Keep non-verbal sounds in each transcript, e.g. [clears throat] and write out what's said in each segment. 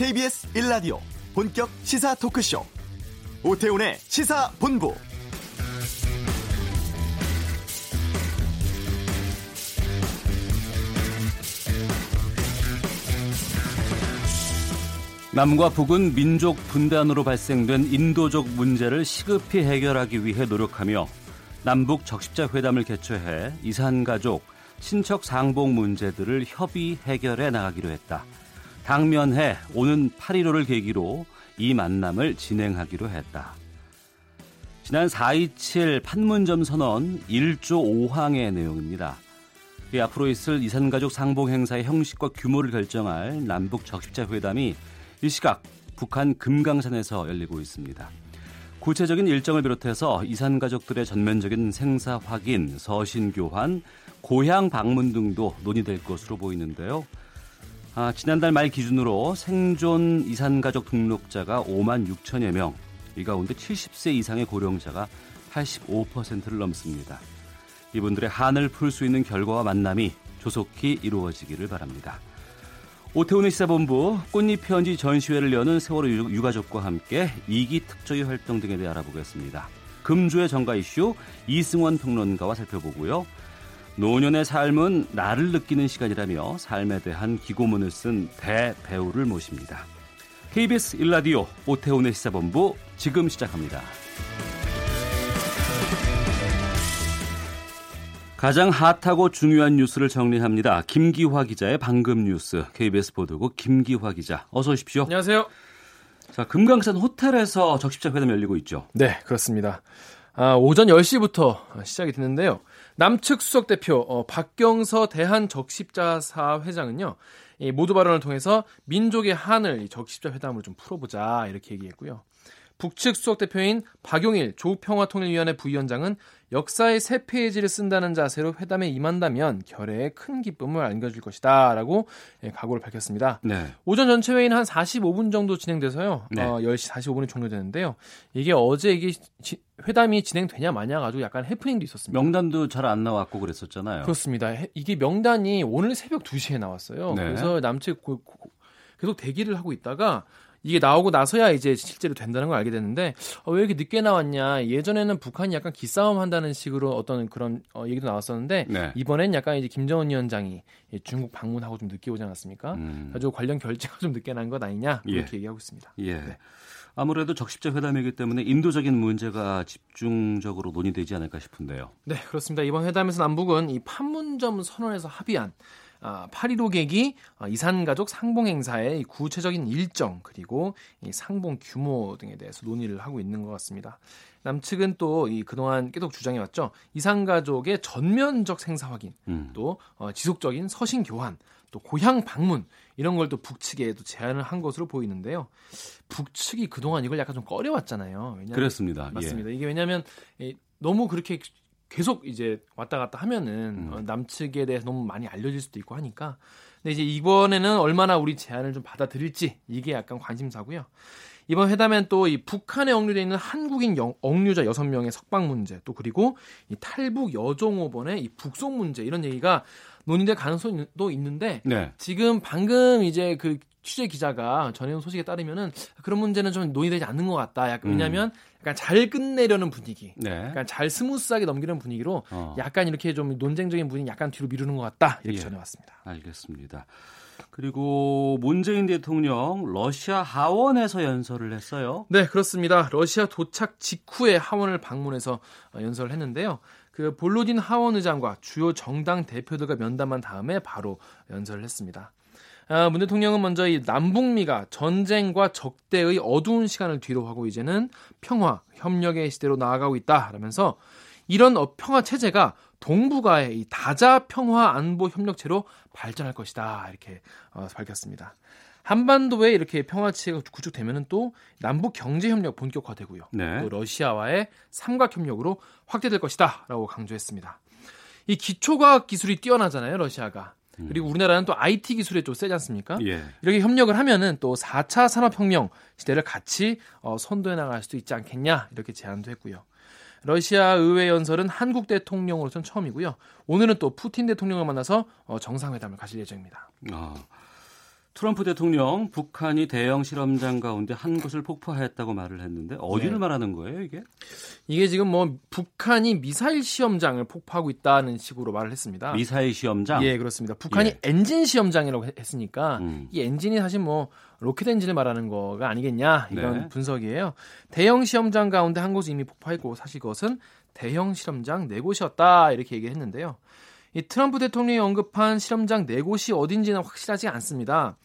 KBS 1라디오 본격 시사 토크쇼 오태훈의 시사본부 남과 북은 민족 분단으로 발생된 인도적 문제를 시급히 해결하기 위해 노력하며 남북 적십자 회담을 개최해 이산 가족, 친척 상봉 문제들을 협의 해결해 나가기로 했다. 당면해 오는 8.15를 계기로 이 만남을 진행하기로 했다. 지난 4.27 판문점 선언 1조 5항의 내용입니다. 이 앞으로 있을 이산가족 상봉 행사의 형식과 규모를 결정할 남북 적십자 회담이 이 시각 북한 금강산에서 열리고 있습니다. 구체적인 일정을 비롯해서 이산 가족들의 전면적인 생사 확인, 서신 교환, 고향 방문 등도 논의될 것으로 보이는데요. 아, 지난달 말 기준으로 생존 이산 가족 등록자가 5만 6천여 명, 이 가운데 70세 이상의 고령자가 85%를 넘습니다. 이분들의 한을 풀 수 있는 결과와 만남이 조속히 이루어지기를 바랍니다. 오태훈의 시사본부 꽃잎 편지 전시회를 여는 세월호 유가족과 함께 이기 특조위 활동 등에 대해 알아보겠습니다. 금주의 정가 이슈 이승원 평론가와 살펴보고요. 노년의 삶은 나를 느끼는 시간이라며 삶에 대한 기고문을 쓴 대배우를 모십니다. KBS 일라디오 오태훈의 시사본부 지금 시작합니다. 가장 핫하고 중요한 뉴스를 정리합니다. 김기화 기자의 방금 뉴스 KBS 보도국 김기화 기자 어서 오십시오. 안녕하세요. 자 금강산 호텔에서 적십자 회담 열리고 있죠. 네 그렇습니다. 아, 오전 10시부터 시작이 됐는데요. 남측 수석 대표 어, 박경서 대한 적십자사 회장은요. 이 모두 발언을 통해서 민족의 한을 적십자 회담으로 좀 풀어보자 이렇게 얘기했고요. 북측 수석 대표인 박용일 조평화통일위원회 부위원장은 역사의 새 페이지를 쓴다는 자세로 회담에 임한다면 결의에 큰 기쁨을 안겨줄 것이다라고 예, 각오를 밝혔습니다. 네. 오전 전체 회의는 한 45분 정도 진행돼서요. 네. 어, 10시 45분에 종료되는데요. 이게 어제 이게 지, 회담이 진행되냐 마냐 가지고 약간 해프닝도 있었습니다. 명단도 잘 안 나왔고 그랬었잖아요. 그렇습니다. 이게 명단이 오늘 새벽 2시에 나왔어요. 네. 그래서 남측 고, 고, 계속 대기를 하고 있다가 이게 나오고 나서야 이제 실제로 된다는 걸 알게 됐는데 어, 왜 이렇게 늦게 나왔냐 예전에는 북한이 약간 기싸움 한다는 식으로 어떤 그런 어, 얘기도 나왔었는데 네. 이번엔 약간 이제 김정은 위원장이 중국 방문하고 좀 늦게 오지 않았습니까? 음. 가지고 관련 결제가 좀 늦게 난 것 아니냐 이렇게 예. 얘기하고 있습니다. 예. 네. 아무래도 적십자 회담이기 때문에 인도적인 문제가 집중적으로 논의되지 않을까 싶은데요. 네, 그렇습니다. 이번 회담에서 남북은 이 판문점 선언에서 합의한 8.15 계기 어, 이산가족 상봉 행사의 구체적인 일정 그리고 이 상봉 규모 등에 대해서 논의를 하고 있는 것 같습니다. 남측은 또 이 그동안 계속 주장해왔죠. 이산가족의 전면적 생사 확인, 음. 또 어, 지속적인 서신 교환, 또 고향 방문 이런 걸 또 북측에도 제안을 한 것으로 보이는데요. 북측이 그동안 이걸 약간 좀 꺼려왔잖아요. 왜냐하면, 그렇습니다. 맞습니다. 예. 이게 왜냐하면 너무 그렇게 계속 이제 왔다 갔다 하면은 음. 어, 남측에 대해서 너무 많이 알려질 수도 있고 하니까 근데 이제 이번에는 얼마나 우리 제안을 좀 받아들일지 이게 약간 관심사고요. 이번 회담엔 또 이 북한에 억류돼 있는 한국인 영, 억류자 6명의 석방 문제 또 그리고 이 탈북 여종업원의 이 북송 문제 이런 얘기가 논의될 가능성도 있는데 네. 지금 방금 이제 그 취재 기자가 전해온 소식에 따르면은 그런 문제는 좀 논의되지 않는 것 같다. 약간 음. 왜냐하면 약간 잘 끝내려는 분위기, 네. 약간 잘 smooth하게 넘기는 분위기로 어. 약간 이렇게 좀 논쟁적인 분위기 약간 뒤로 미루는 것 같다 이렇게 예. 전해왔습니다. 알겠습니다. 그리고 문재인 대통령 러시아 하원에서 연설을 했어요. 네, 그렇습니다. 러시아 도착 직후에 하원을 방문해서 어, 연설을 했는데요. 그 볼로딘 하원 의장과 주요 정당 대표들과 면담한 다음에 바로 연설을 했습니다. 아, 문 대통령은 먼저 이 남북미가 전쟁과 적대의 어두운 시간을 뒤로 하고 이제는 평화, 협력의 시대로 나아가고 있다라면서 이런 어, 평화 체제가 동북아의 이 다자 평화 안보 협력체로 발전할 것이다 이렇게 어, 밝혔습니다. 한반도에 이렇게 평화 체제가 구축되면은 또 남북 경제 협력 본격화되고요. 네. 또 러시아와의 삼각 협력으로 확대될 것이다라고 강조했습니다. 이 기초과학 기술이 뛰어나잖아요, 러시아가. 음. 그리고 우리나라는 또 IT 기술에 좀 세지 않습니까? 예. 이렇게 협력을 하면은 또 4차 산업혁명 시대를 같이 어, 선도해 나갈 수도 있지 않겠냐 이렇게 제안도 했고요. 러시아 의회 연설은 한국 대통령으로선 처음이고요. 오늘은 또 푸틴 대통령을 만나서 어, 정상회담을 가실 예정입니다. 아, 트럼프 대통령 북한이 대형 실험장 가운데 한 곳을 폭파했다고 말을 했는데 어디를 네. 말하는 거예요, 이게? 이게 지금 뭐 북한이 미사일 시험장을 폭파하고 있다는 식으로 말을 했습니다. 미사일 시험장. 예, 그렇습니다. 북한이 예. 엔진 시험장이라고 했- 했으니까 음. 이 엔진이 사실 뭐 로켓 엔진을 말하는 거가 아니겠냐 이런 네. 분석이에요. 대형 시험장 가운데 한 곳이 이미 폭파했고 사실 그것은 대형 실험장 네 곳이었다 이렇게 얘기했는데요. 이 트럼프 대통령이 언급한 실험장 네 곳이 어딘지는 확실하지 않습니다.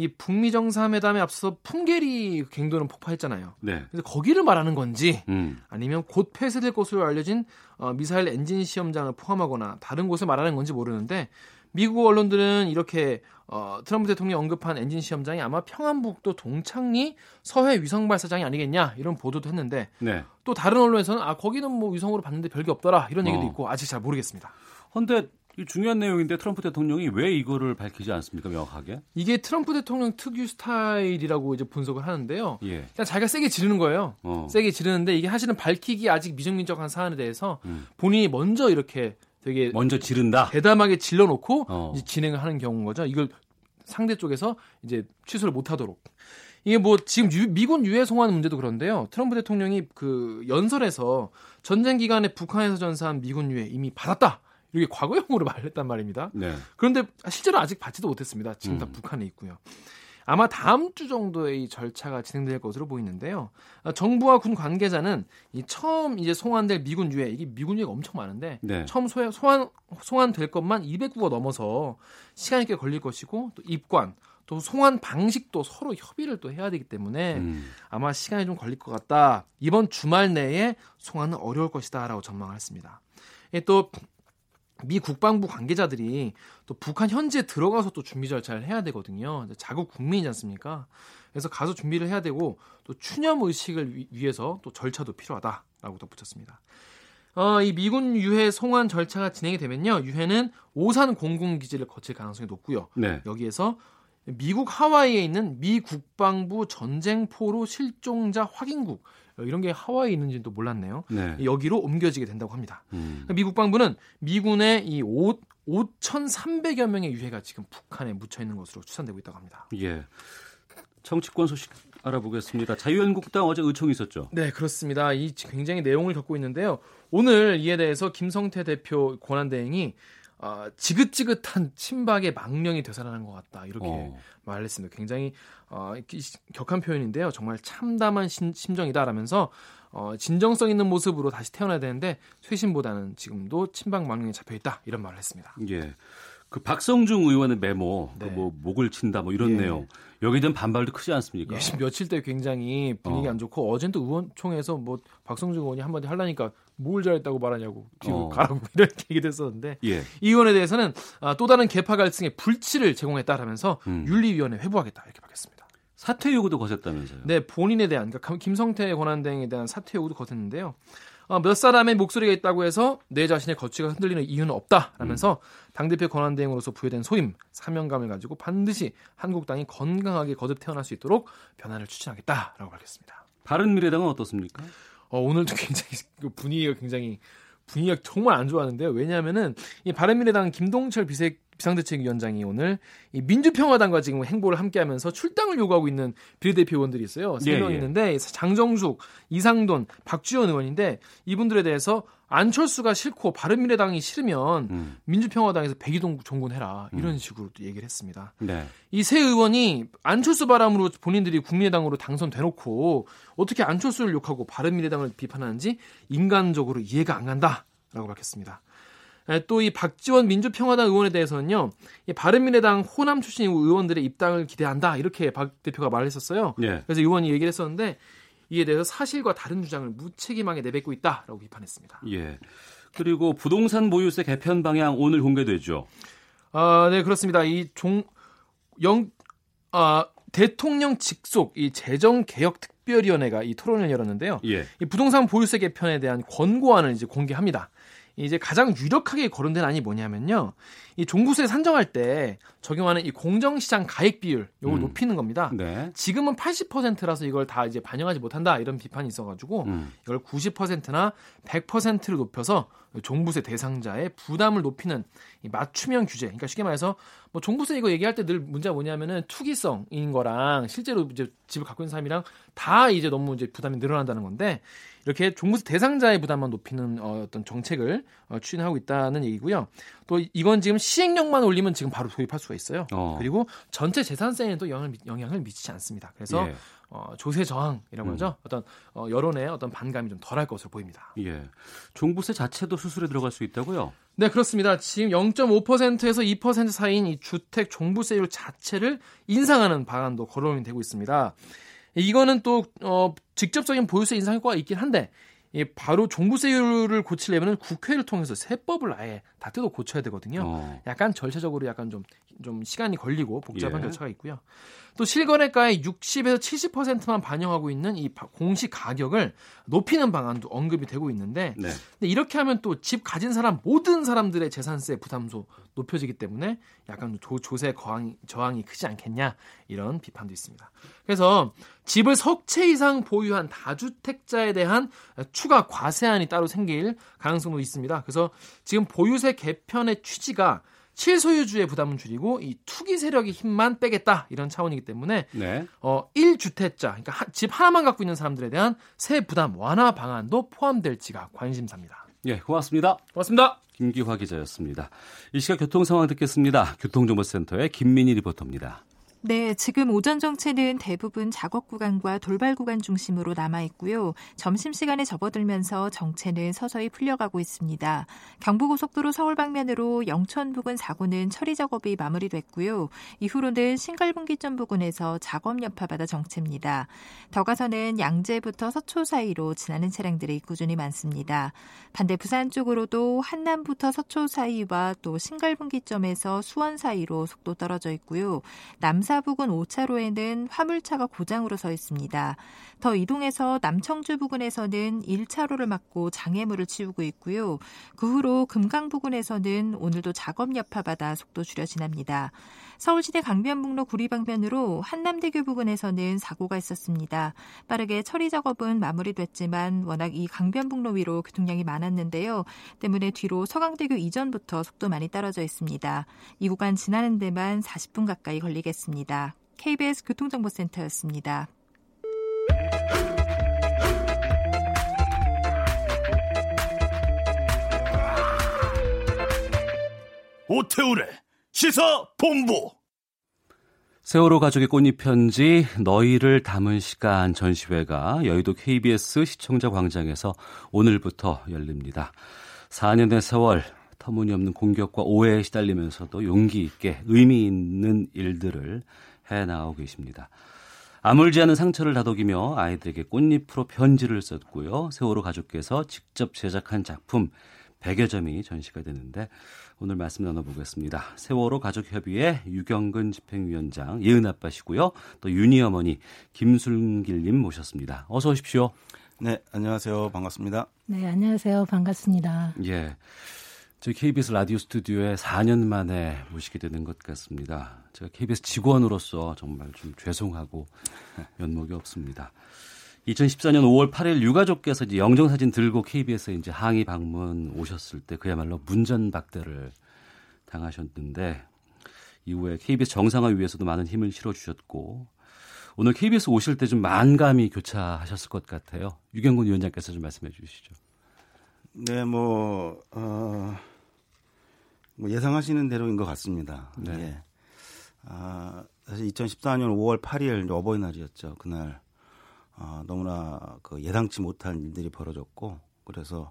이 북미 정상회담에 앞서 풍계리 갱도는 폭파했잖아요. 네. 그래서 거기를 말하는 건지 음. 아니면 곧 폐쇄될 것으로 알려진 어, 미사일 엔진 시험장을 포함하거나 다른 곳을 말하는 건지 모르는데 미국 언론들은 이렇게 어, 트럼프 대통령이 언급한 엔진 시험장이 아마 평안북도 동창리 서해 위성 발사장이 아니겠냐 이런 보도도 했는데 네. 또 다른 언론에서는 아 거기는 뭐 위성으로 봤는데 별게 없더라 이런 얘기도 어. 있고 아직 잘 모르겠습니다. 근데 이 중요한 내용인데 트럼프 대통령이 왜 이거를 밝히지 않습니까, 명확하게? 이게 트럼프 대통령 특유 스타일이라고 이제 분석을 하는데요. 예. 그냥 자기가 세게 지르는 거예요. 어. 세게 지르는데 이게 사실은 밝히기 아직 미정민적한 사안에 대해서 음. 본인이 먼저 이렇게 되게 먼저 지른다. 대담하게 질러놓고 어. 이제 진행을 하는 경우인 거죠. 이걸 상대 쪽에서 이제 취소를 못하도록. 이게 뭐 지금 유- 미군 유해 송환 문제도 그런데요. 트럼프 대통령이 그 연설에서 전쟁 기간에 북한에서 전사한 미군 유해 이미 받았다. 이렇게 과거형으로 [laughs] 말했단 말입니다. 네. 그런데 실제로 아직 받지도 못했습니다. 지금 다 음. 북한에 있고요. 아마 다음 주 정도에 이 절차가 진행될 것으로 보이는데요. 아, 정부와 군 관계자는 이 처음 이제 송환될 미군 유해 이게 미군 유해가 엄청 많은데 네. 처음 소환 소환 송환 될 것만 200구가 넘어서 시간이 꽤 걸릴 것이고 또 입관 또 송환 방식도 서로 협의를 또 해야 되기 때문에 음. 아마 시간이 좀 걸릴 것 같다. 이번 주말 내에 송환은 어려울 것이다라고 전망을 했습니다. 예, 또 미 국방부 관계자들이 또 북한 현지에 들어가서 또 준비 절차를 해야 되거든요. 자국 국민이지 않습니까? 그래서 가서 준비를 해야 되고 또 추념 의식을 위- 위해서 또 절차도 필요하다라고 덧붙였습니다. 어, 이 미군 유해 송환 절차가 진행이 되면요, 유해는 오산 공군 기지를 거칠 가능성이 높고요. 네. 여기에서 미국 하와이에 있는 미 국방부 전쟁포로 실종자 확인국 어, 이런 게 하와이에 있는지는 또 몰랐네요. 네. 여기로 옮겨지게 된다고 합니다. 음. 미 국 방부는 미군의 이 5, 5,300여 명의 유해가 지금 북한에 묻혀 있는 것으로 추산되고 있다고 합니다. 예. 정치권 소식 알아보겠습니다. 자유한국당 어제 의총이 있었죠. 네, 그렇습니다. 이 굉장히 내용을 겪고 있는데요. 오늘 이에 대해서 김성태 대표 권한대행이 어, 지긋지긋한 친박의 망령이 되살아난 것 같다 이렇게 어. 말을 했습니다. 굉장히 어, 이- 격한 표현인데요. 정말 참담한 심, 심정이다라면서 어, 진정성 있는 모습으로 다시 태어나야 되는데 쇄신보다는 지금도 친박 망령에 잡혀 있다 이런 말을 했습니다. 예. 그 박성중 의원의 메모, 네. 그뭐 목을 친다 뭐 이런 예. 내용 여기에 대한 반발도 크지 않습니까? 예, 며칠 때 굉장히 분위기 어. 안 좋고 어젠 또 의원총회에서 뭐 박성준 의원이 한마디 하려니까 뭘 잘했다고 말하냐고 뒤로 어. 가라고 [laughs] 이런 얘기도 했었는데 예. 이 의원에 대해서는 아, 또 다른 개파 갈등의 불치를 제공했다라면서 음. 윤리위원회 회부하겠다 이렇게 밝혔습니다. 사퇴 요구도 거셌다면서요. 네, 본인에 대한 그러니까 김성태 권한대행에 대한 사퇴 요구도 거셌는데요. 어, 몇 사람의 목소리가 있다고 해서 내 자신의 거취가 흔들리는 이유는 없다라면서 당대표 권한대행으로서 부여된 소임, 사명감을 가지고 반드시 한국당이 건강하게 거듭 태어날 수 있도록 변화를 추진하겠다라고 밝혔습니다. 바른미래당은 어떻습니까? 어, 오늘도 [laughs] 굉장히 그 분위기가 굉장히 분위기가 정말 안 좋았는데요. 왜냐하면은 이 바른미래당 김동철 비색 비상대책위원장이 오늘 이 민주평화당과 지금 행보를 함께하면서 출당을 요구하고 있는 비례대표 의원들이 있어요. 세 예, 명 예. 있는데 장정숙, 이상돈, 박주현 의원인데 이분들에 대해서 안철수가 싫고 바른미래당이 싫으면 음. 민주평화당에서 백이동 종군해라 이런 음. 식으로 또 얘기를 했습니다. 네. 이세 의원이 안철수 바람으로 본인들이 국민의당으로 당선돼놓고 어떻게 안철수를 욕하고 바른미래당을 비판하는지 인간적으로 이해가 안 간다라고 밝혔습니다. 또 이 박지원 민주평화당 의원에 대해서는요, 이 바른미래당 호남 출신 의원들의 입당을 기대한다 이렇게 박 대표가 말했었어요. 예. 그래서 의원이 얘기를 했었는데 이에 대해서 사실과 다른 주장을 무책임하게 내뱉고 있다라고 비판했습니다. 예. 그리고 부동산 보유세 개편 방향 오늘 공개되죠. 아, 네, 그렇습니다. 이 종, 영, 아, 대통령 직속 이 재정 개혁 특별위원회가 이 토론을 열었는데요. 예. 이 부동산 보유세 개편에 대한 권고안을 이제 공개합니다. 이제 가장 유력하게 거론된 안이 뭐냐면요. 이 종부세 산정할 때 적용하는 이 공정시장 가액 비율, 요걸 음. 높이는 겁니다. 네. 지금은 80%라서 이걸 다 이제 반영하지 못한다 이런 비판이 있어가지고 음. 이걸 90%나 100%를 높여서 종부세 대상자의 부담을 높이는 맞춤형 규제. 그러니까 쉽게 말해서 뭐 종부세 이거 얘기할 때 늘 문제가 뭐냐면은 투기성인 거랑 실제로 이제 집을 갖고 있는 사람이랑 다 이제 너무 이제 부담이 늘어난다는 건데 이렇게 종부세 대상자의 부담만 높이는 어, 어떤 정책을 어, 추진하고 있다는 얘기고요. 또 이건 지금 시행령만 올리면 지금 바로 도입할 수가 있어요. 어. 그리고 전체 재산세에도 영향을, 영향을 미치지 않습니다. 그래서 예. 어, 조세 저항이라고 음. 하죠. 어떤 어, 여론의 어떤 반감이 좀 덜할 것으로 보입니다. 예. 종부세 자체도 수술에 들어갈 수 있다고요? 네, 그렇습니다. 지금 0.5%에서 2% 사이인 이 주택 종부세율 자체를 인상하는 방안도 거론이 되고 있습니다. 이거는 또 어, 직접적인 보유세 인상 효과가 있긴 한데 이 바로 종부세율을 고치려면 국회를 통해서 세법을 아예 다 뜯어 고쳐야 되거든요. 어. 약간 절차적으로 약간 좀, 좀 시간이 걸리고 복잡한 예. 절차가 있고요. 또 실거래가의 60에서 70%만 반영하고 있는 이 공시 가격을 높이는 방안도 언급이 되고 있는데 네. 근데 이렇게 하면 또 집 가진 사람 모든 사람들의 재산세 부담도 높여지기 때문에 약간 조, 조세 거항, 저항이 크지 않겠냐 이런 비판도 있습니다. 그래서 집을 석 채 이상 보유한 다주택자에 대한 추가 과세안이 따로 생길 가능성도 있습니다. 그래서 지금 보유세 개편의 취지가 실소유주의 부담은 줄이고 이 투기 세력의 힘만 빼겠다 이런 차원이기 때문에 네. 어 1주택자 그러니까 하, 집 하나만 갖고 있는 사람들에 대한 세 부담 완화 방안도 포함될지가 관심사입니다. 예, 고맙습니다. 고맙습니다. 김기화 기자였습니다. 이 시각 교통 상황 듣겠습니다. 교통정보센터의 김민희 리포터입니다. 네, 지금 오전 정체는 대부분 작업 구간과 돌발 구간 중심으로 남아 있고요. 점심 시간에 접어들면서 정체는 서서히 풀려가고 있습니다. 경부고속도로 서울 방면으로 영천 부근 사고는 처리 작업이 마무리됐고요. 이후로는 신갈분기점 부근에서 작업 여파받아 정체입니다. 더 가서는 양재부터 서초 사이로 지나는 차량들이 꾸준히 많습니다. 반대 부산 쪽으로도 한남부터 서초 사이와 또 신갈분기점에서 수원 사이로 속도 떨어져 있고요. 남 남사 부근 5차로에는 화물차가 고장으로 서 있습니다. 더 이동해서 남청주 부근에서는 1차로를 막고 장애물을 치우고 있고요. 그 후로 금강 부근에서는 오늘도 작업 여파받아 속도 줄여 지납니다. 서울시대 강변북로 구리방면으로 한남대교 부근에서는 사고가 있었습니다. 빠르게 처리 작업은 마무리됐지만 워낙 이 강변북로 위로 교통량이 많았는데요. 때문에 뒤로 서강대교 이전부터 속도 많이 떨어져 있습니다. 이 구간 지나는 데만 40분 가까이 걸리겠습니다. KBS 교통정보센터였습니다. 오태우래 시사 본부 세월호 가족의 꽃잎 편지 너희를 담은 시간 전시회가 여의도 KBS 시청자 광장에서 오늘부터 열립니다. 4년 된 세월 터무니없는 공격과 오해에 시달리면서도 용기 있게 의미 있는 일들을 해 나가고 계십니다. 아물지 않은 상처를 다독이며 아이들에게 꽃잎으로 편지를 썼고요. 세월호 가족께서 직접 제작한 작품 100여 점이 전시가 되는데 오늘 말씀 나눠보겠습니다. 세월호 가족협의회 유경근 집행위원장 예은 아빠시고요. 또 윤희 어머니 김순길님 모셨습니다. 어서 오십시오. 네, 안녕하세요. 반갑습니다. 네, 안녕하세요. 반갑습니다. 예. 저희 KBS 라디오 스튜디오에 4년 만에 모시게 되는 것 같습니다. 제가 KBS 직원으로서 정말 좀 죄송하고 면목이 없습니다. 2014년 5월 8일 유가족께서 이제 영정사진 들고 KBS에 이제 항의 방문 오셨을 때 그야말로 문전박대를 당하셨는데 이후에 KBS 정상화 위해서도 많은 힘을 실어주셨고 오늘 KBS 오실 때 좀 만감이 교차하셨을 것 같아요. 유경군 위원장께서 좀 말씀해 주시죠. 네, 뭐, 어, 뭐 예상하시는 대로인 것 같습니다. 네. 예. 아, 사실 2014년 5월 8일 어버이날이었죠. 그날 어, 너무나 그 예상치 못한 일들이 벌어졌고 그래서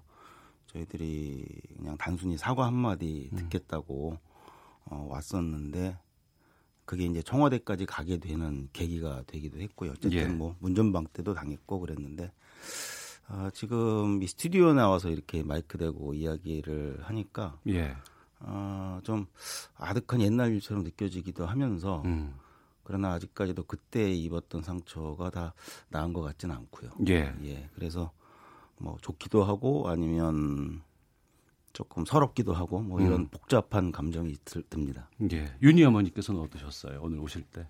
저희들이 그냥 단순히 사과 한마디 음. 듣겠다고 어, 왔었는데 그게 이제 청와대까지 가게 되는 계기가 되기도 했고요. 어쨌든 예. 뭐 문전방 때도 당했고 그랬는데 어, 지금 이 스튜디오 나와서 이렇게 마이크 대고 이야기를 하니까 예. 어, 좀 아득한 옛날 일처럼 느껴지기도 하면서 음. 그러나 아직까지도 그때 입었던 상처가 다 나은 것 같지는 않고요. 예. 예. 그래서 뭐 좋기도 하고 아니면 조금 서럽기도 하고 뭐 이런 음. 복잡한 감정이 듭니다. 예. 윤희 어머니께서는 어떠셨어요? 오늘 오실 때?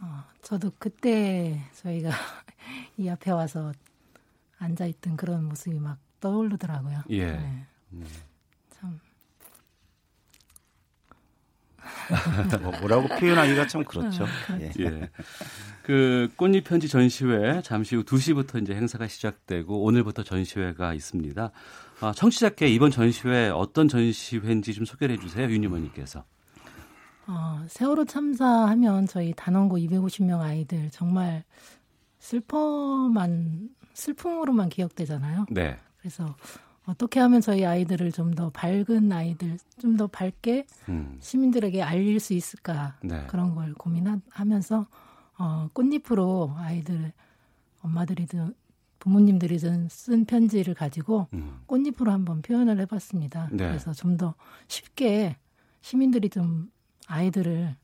어, 저도 그때 저희가 [laughs] 이 앞에 와서 앉아 있던 그런 모습이 막 떠오르더라고요. 예. 네. 참 [laughs] 뭐 뭐라고 표현하기가 참 그렇죠. 아, 예. 예. 그 꽃잎 편지 전시회 잠시 후 2시부터 이제 행사가 시작되고 오늘부터 전시회가 있습니다. 아, 청취자께 이번 전시회 어떤 전시회인지 좀 소개를 해 주세요. 윤유머님께서. 어, 세월호 참사하면 저희 단원고 250명 아이들 정말 슬퍼만 슬픔으로만 기억되잖아요. 네. 그래서 어떻게 하면 저희 아이들을 좀 더 밝은 아이들, 좀 더 밝게 음. 시민들에게 알릴 수 있을까 네. 그런 걸 고민하면서 어, 꽃잎으로 아이들 엄마들이든 부모님들이든 쓴 편지를 가지고 음. 꽃잎으로 한번 표현을 해봤습니다. 네. 그래서 좀 더 쉽게 시민들이 좀 아이들을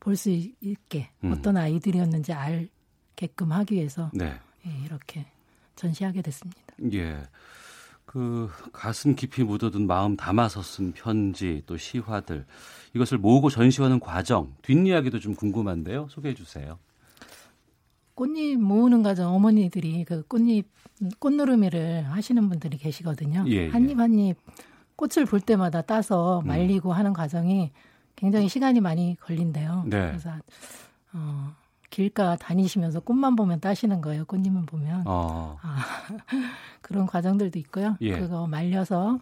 볼 수 있게 음. 어떤 아이들이었는지 알게끔 하기 위해서 네. 예, 이렇게 전시하게 됐습니다. 예. 그 가슴 깊이 묻어둔 마음 담아서 쓴 편지 또 시화들 이것을 모으고 전시하는 과정 뒷이야기도 좀 궁금한데요. 소개해 주세요. 꽃잎 모으는 과정 어머니들이 그 꽃잎 꽃누르미를 하시는 분들이 계시거든요. 예, 예. 한입 한입 꽃을 볼 때마다 따서 말리고 하는 과정이 굉장히 시간이 많이 걸린대요. 네. 그래서 어, 길가 다니시면서 꽃만 보면 따시는 거예요. 꽃잎만 보면 어. 아, [laughs] 그런 과정들도 있고요. 예. 그거 말려서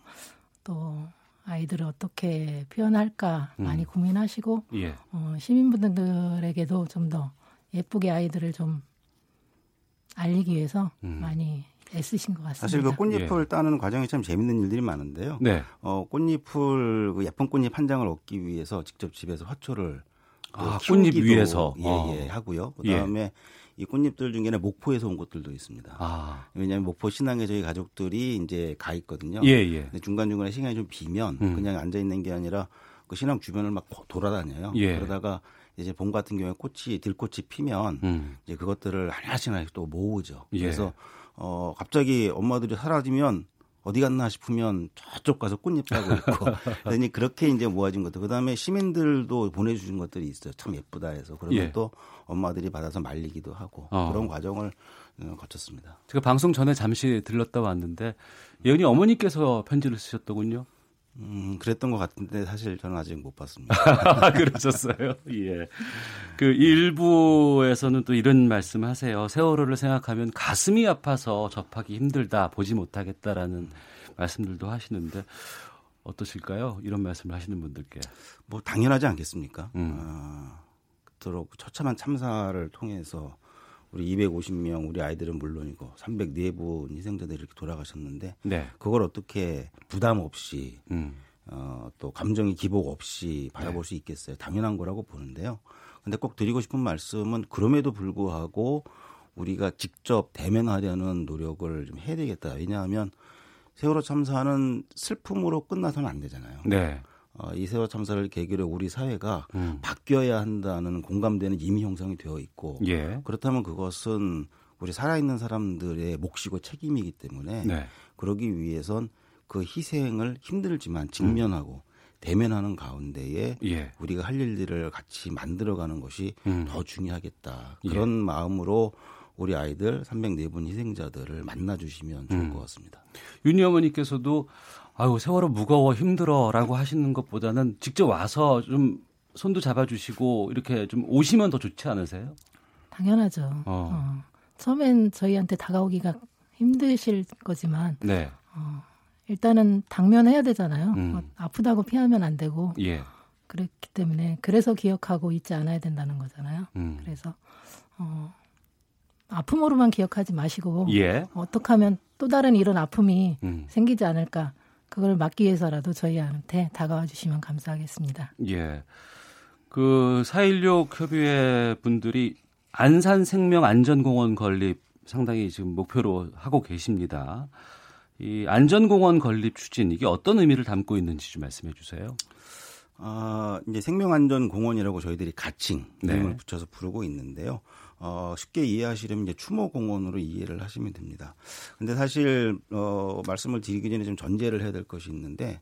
또 아이들을 어떻게 표현할까 많이 음. 고민하시고 예. 어, 시민분들에게도 좀 더 예쁘게 아이들을 좀 알리기 위해서 음. 많이 애쓰신 것 같습니다. 사실 그 꽃잎을 따는 과정이 참 재밌는 일들이 많은데요. 네. 어, 꽃잎을 그 예쁜 꽃잎 한 장을 얻기 위해서 직접 집에서 화초를 그 아, 꽃잎 위에서? 예, 어. 예, 하고요. 예. 그다음에 이 꽃잎들 중에는 목포에서 온 것들도 있습니다. 아. 왜냐하면 목포 신앙에 저희 가족들이 이제 가 있거든요. 예, 예. 근데 중간 중간에 시간이 좀 비면 음. 그냥 앉아 있는 게 아니라 그 신앙 주변을 막 고- 돌아다녀요. 예. 그러다가 이제 봄 같은 경우에 꽃이 들꽃이 피면 음. 이제 그것들을 하나씩 하나씩 또 모으죠. 예. 그래서 어 갑자기 엄마들이 사라지면 어디 갔나 싶으면 저쪽 가서 꽃잎 따고 있고 [laughs] 그러니 그렇게 이제 모아진 것들 그다음에 시민들도 보내주신 것들이 있어요 참 예쁘다 해서 그러면 예. 또 엄마들이 받아서 말리기도 하고 어. 그런 과정을 어, 거쳤습니다. 제가 방송 전에 잠시 들렀다 왔는데 예은이 어머니께서 편지를 쓰셨더군요. 음 그랬던 것 같은데 사실 저는 아직 못 봤습니다. 아, [laughs] 그러셨어요. 예. 그 일부에서는 또 이런 말씀 하세요. 세월호를 생각하면 가슴이 아파서 접하기 힘들다, 보지 못하겠다라는 말씀들도 하시는데 어떠실까요? 이런 말씀을 하시는 분들께. 뭐 당연하지 않겠습니까? 음. 아, 그토록 처참한 참사를 통해서 우리 250명 우리 아이들은 물론이고 304분 희생자들이 이렇게 돌아가셨는데 네. 그걸 어떻게 부담 없이 음. 어, 또 감정이 기복 없이 바라볼 수 있겠어요. 당연한 거라고 보는데요. 근데 꼭 드리고 싶은 말씀은 그럼에도 불구하고 우리가 직접 대면하려는 노력을 좀 해야 되겠다. 왜냐하면 세월호 참사는 슬픔으로 끝나서는 안 되잖아요. 네. 어, 이 세월호 참사를 계기로 우리 사회가 음. 바뀌어야 한다는 공감되는 이미 형성이 되어 있고 예. 그렇다면 그것은 우리 살아있는 사람들의 몫이고 책임이기 때문에 네. 그러기 위해선 그 희생을 힘들지만 직면하고 대면하는 가운데에 예. 우리가 할 일들을 같이 만들어가는 것이 음. 더 중요하겠다. 예. 그런 마음으로 우리 아이들 304분 희생자들을 만나주시면 좋을 음. 것 같습니다. 윤희 어머니께서도 아유 세월호 무거워 힘들어라고 하시는 것보다는 직접 와서 좀 손도 잡아주시고 이렇게 좀 오시면 더 좋지 않으세요? 당연하죠. 어. 어, 처음엔 저희한테 다가오기가 힘드실 거지만 네. 일단은 당면해야 되잖아요. 음. 어, 아프다고 피하면 안 되고 예. 그렇기 때문에 그래서 기억하고 있지 않아야 된다는 거잖아요. 음. 그래서 어, 아픔으로만 기억하지 마시고 예. 어떻게 하면 또 다른 이런 아픔이 음. 생기지 않을까 그걸 막기 위해서라도 저희한테 다가와 주시면 감사하겠습니다. 예. 그 4.16 협의회 분들이 안산 생명 안전공원 건립 상당히 지금 목표로 하고 계십니다. 이 안전공원 건립 추진 이게 어떤 의미를 담고 있는지 좀 말씀해 주세요. 아, 이제 생명안전공원이라고 저희들이 가칭 네. 이름을 붙여서 부르고 있는데요. 어, 쉽게 이해하시려면 이제 추모공원으로 이해를 하시면 됩니다. 근데 사실, 어, 말씀을 드리기 전에 좀 전제를 해야 될 것이 있는데,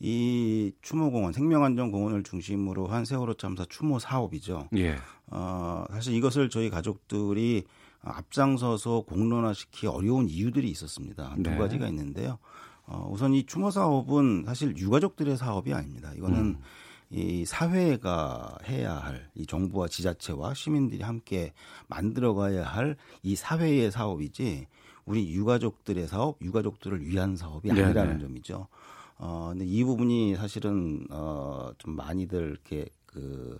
이 추모공원, 생명안전공원을 중심으로 한 세월호 참사 추모 사업이죠. 예. 어, 사실 이것을 저희 가족들이 앞장서서 공론화시키 어려운 이유들이 있었습니다. 두 네. 가지가 있는데요. 어, 우선 이 추모 사업은 사실 유가족들의 사업이 아닙니다. 이거는 음. 이 사회가 해야 할 이 정부와 지자체와 시민들이 함께 만들어가야 할 이 사회의 사업이지 우리 유가족들의 사업, 유가족들을 위한 사업이 네네. 아니라는 점이죠. 어, 근데 이 부분이 사실은 어, 좀 많이들 이렇게 그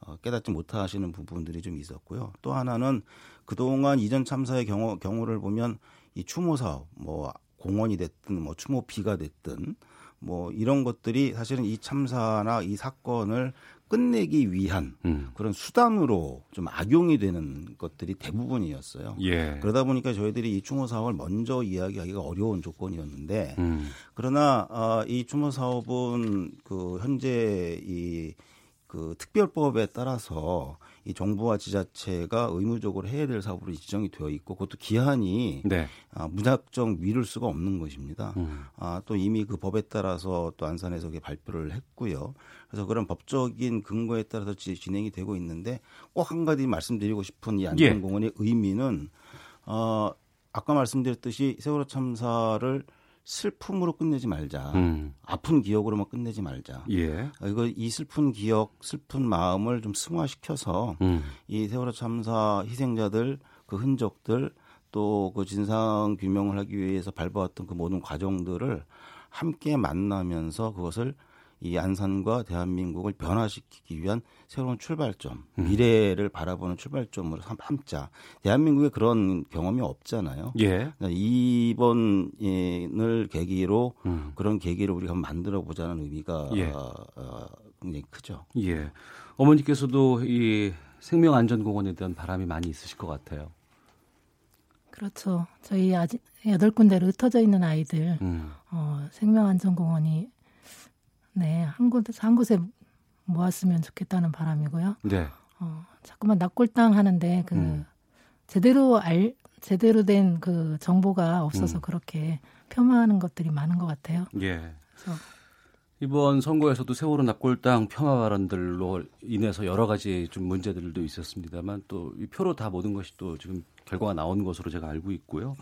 어, 깨닫지 못하시는 부분들이 좀 있었고요. 또 하나는 그동안 이전 참사의 경우, 경우를 보면 이 추모 사업, 뭐 공원이 됐든 뭐 추모 비가 됐든 뭐 이런 것들이 사실은 이 참사나 이 사건을 끝내기 위한 음. 그런 수단으로 좀 악용이 되는 것들이 대부분이었어요. 예. 그러다 보니까 저희들이 이 추모 사업을 먼저 이야기하기가 어려운 조건이었는데 음. 그러나 어, 이 추모 사업은 그 현재 이 그 특별법에 따라서 이 정부와 지자체가 의무적으로 해야 될 사업으로 지정이 되어 있고 그것도 기한이 네. 아, 무작정 미룰 수가 없는 것입니다. 음. 아, 또 이미 그 법에 따라서 또 안산에서 발표를 했고요. 그래서 그런 법적인 근거에 따라서 지- 진행이 되고 있는데 꼭 한 가지 말씀드리고 싶은 이 예. 안전공원의 의미는 어, 아까 말씀드렸듯이 세월호 참사를 슬픔으로 끝내지 말자. 음. 아픈 기억으로만 끝내지 말자. 예. 어, 이거 이 슬픈 기억, 슬픈 마음을 좀 승화시켜서 음. 이 세월호 참사 희생자들 그 흔적들 또 그 진상 규명을 하기 위해서 밟아왔던 그 모든 과정들을 함께 만나면서 그것을 이 안산과 대한민국을 변화시키기 위한 새로운 출발점, 미래를 바라보는 출발점으로 삼- 삼자. 대한민국에 그런 경험이 없잖아요. 예. 그러니까 이번을 계기로 음. 그런 계기를 우리가 만들어 보자는 의미가 예. 어, 어, 굉장히 크죠. 예. 어머니께서도 이 생명안전공원에 대한 바람이 많이 있으실 것 같아요. 그렇죠. 저희 아직 여덟 군데로 흩어져 있는 아이들 음. 어, 생명안전공원이 네, 한 곳에서 한 곳에 모았으면 좋겠다는 바람이고요. 네. 어, 자꾸만 납골당 하는데 그 음. 제대로 알 제대로 된 그 정보가 없어서 음. 그렇게 폄하하는 것들이 많은 것 같아요. 예. 그래서 이번 선거에서도 세월호 납골당 폄하 발언들로 인해서 여러 가지 좀 문제들도 있었습니다만 또 이 표로 다 모든 것이 또 지금 결과가 나온 것으로 제가 알고 있고요.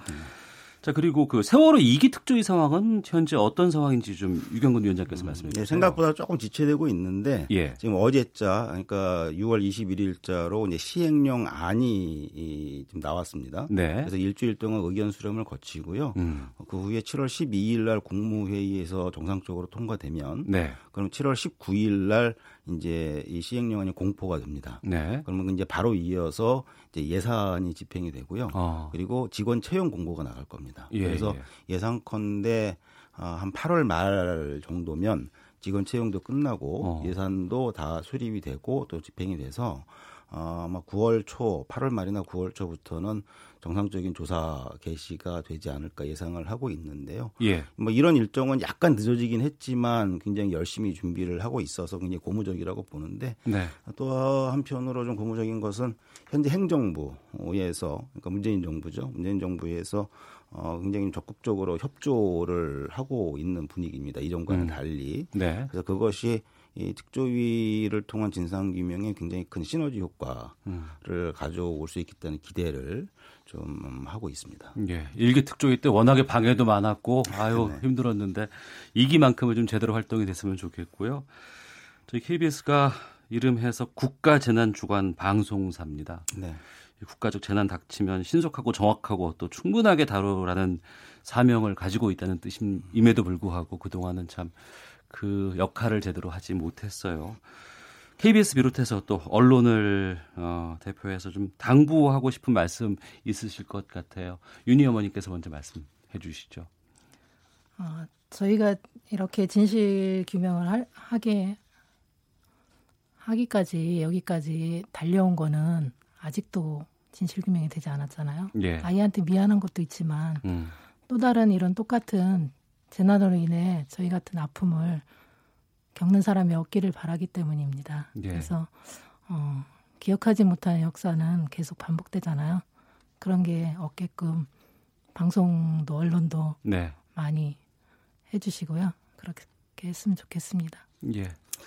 자 그리고 그 세월호 이기 특조위 상황은 현재 어떤 상황인지 좀 유경근 위원장께서 말씀해 주세요. 예, 생각보다 조금 지체되고 있는데 예. 지금 어제자 그러니까 6월 21일자로 이제 시행령 안이 이, 지금 나왔습니다. 네. 그래서 일주일 동안 의견 수렴을 거치고요. 음. 그 후에 7월 12일 날 국무회의에서 정상적으로 통과되면 네. 그럼 7월 19일 날 이제 이 시행령안이 공포가 됩니다. 네. 그러면 이제 바로 이어서 이제 예산이 집행이 되고요. 어. 그리고 직원 채용 공고가 나갈 겁니다. 예, 그래서 예. 예상컨대 아, 한 8월 말 정도면 직원 채용도 끝나고 어. 예산도 다 수립이 되고 또 집행이 돼서 어, 아마 9월 초, 8월 말이나 9월 초부터는 정상적인 조사 개시가 되지 않을까 예상을 하고 있는데요. 예. 뭐 이런 일정은 약간 늦어지긴 했지만 굉장히 열심히 준비를 하고 있어서 굉장히 고무적이라고 보는데 네. 또 한편으로 좀 고무적인 것은 현재 행정부에서 그러니까 문재인 정부죠. 문재인 정부에서 어 굉장히 적극적으로 협조를 하고 있는 분위기입니다. 이전과는 음. 달리. 네. 그래서 그것이 이 특조위를 통한 진상 규명에 굉장히 큰 시너지 음. 효과를 가져올 수 있겠다는 기대를 좀 하고 있습니다. 예. 일기 특조위 때 워낙에 방해도 많았고 아유 네. 힘들었는데 이기만큼은 좀 제대로 활동이 됐으면 좋겠고요. 저희 KBS가 이름해서 국가 재난주간 방송사입니다. 네. 이 국가적 재난 닥치면 신속하고 정확하고 또 충분하게 다루라는 사명을 가지고 있다는 뜻임에도 불구하고 그동안은 참 그 역할을 제대로 하지 못했어요. KBS 비롯해서 또 언론을 어, 대표해서 좀 당부하고 싶은 말씀 있으실 것 같아요. 윤희 어머니께서 먼저 말씀해 주시죠. 어, 저희가 이렇게 진실 규명을 할- 하게 하기까지 여기까지 달려온 거는 아직도 진실 규명이 되지 않았잖아요. 예. 아이한테 미안한 것도 있지만 음, 또 다른 이런 똑같은 재난으로 인해 저희 같은 아픔을 겪는 사람이 없기를 바라기 때문입니다. 예. 그래서 어, 기억하지 못한 역사는 계속 반복되잖아요. 그런 게 없게끔 방송도 언론도 네. 많이 해주시고요. 그렇게 했으면 좋겠습니다. 예.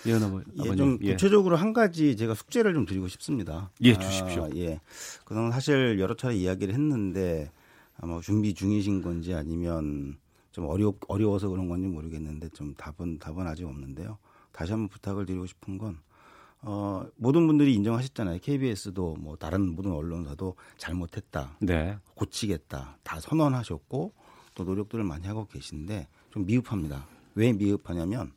예, 아버, 예, 좀 예. 구체적으로 한 가지 제가 숙제를 좀 드리고 싶습니다. 예, 주십시오. 아, 예. 그동안 사실 여러 차례 이야기를 했는데 아마 준비 중이신 건지 아니면 좀 어려 어려워서 그런 건지 모르겠는데 좀 답은 답은 아직 없는데요. 다시 한번 부탁을 드리고 싶은 건 어, 모든 분들이 인정하셨잖아요. KBS도 뭐 다른 모든 언론사도 잘못했다. 네. 고치겠다. 다 선언하셨고 또 노력들을 많이 하고 계신데 좀 미흡합니다. 왜 미흡하냐면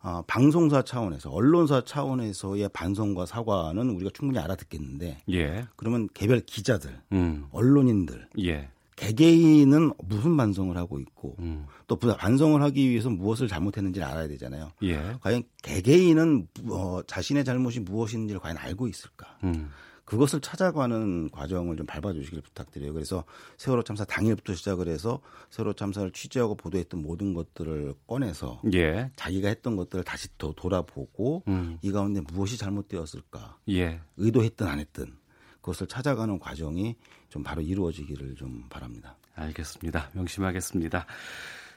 어, 방송사 차원에서 언론사 차원에서의 반성과 사과는 우리가 충분히 알아듣겠는데 예. 그러면 개별 기자들, 음. 언론인들, 예. 개개인은 무슨 반성을 하고 있고 음. 또 부- 반성을 하기 위해서 무엇을 잘못했는지를 알아야 되잖아요. 예. 과연 개개인은 어, 자신의 잘못이 무엇인지를 과연 알고 있을까? 음. 그것을 찾아가는 과정을 좀 밟아주시길 부탁드려요. 그래서 세월호 참사 당일부터 시작을 해서 세월호 참사를 취재하고 보도했던 모든 것들을 꺼내서 예. 자기가 했던 것들을 다시 더 돌아보고 음. 이 가운데 무엇이 잘못되었을까? 예. 의도했든 안 했든 그것을 찾아가는 과정이 좀 바로 이루어지기를 좀 바랍니다. 알겠습니다. 명심하겠습니다.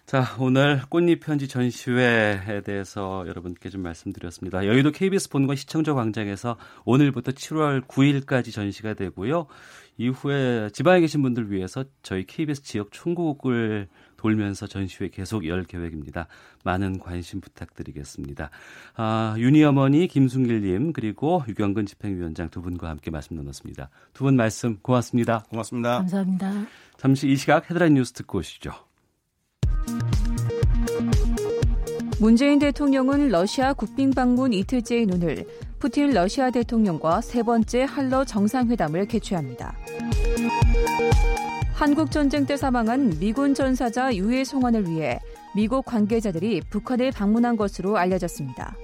자, 오늘 꽃잎 편지 전시회에 대해서 여러분께 좀 말씀드렸습니다. 여의도 KBS 본관 시청자 광장에서 오늘부터 7월 9일까지 전시가 되고요. 이후에 지방에 계신 분들 위해서 저희 KBS 지역 총국을 돌면서 전시회 계속 열 계획입니다. 많은 관심 부탁드리겠습니다. 아, 윤희 어머니 김순길님 그리고 유경근 집행위원장 두 분과 함께 말씀 나눴습니다. 두 분 말씀 고맙습니다. 고맙습니다. 감사합니다. 잠시 이 시각 헤드라인 뉴스 듣고 오시죠. 문재인 대통령은 러시아 국빈 방문 이틀째인 오늘 푸틴 러시아 대통령과 세 번째 한러 정상회담을 개최합니다. 한국 전쟁 때 사망한 미군 전사자 유해 송환을 위해 미국 관계자들이 북한을 방문한 것으로 알려졌습니다.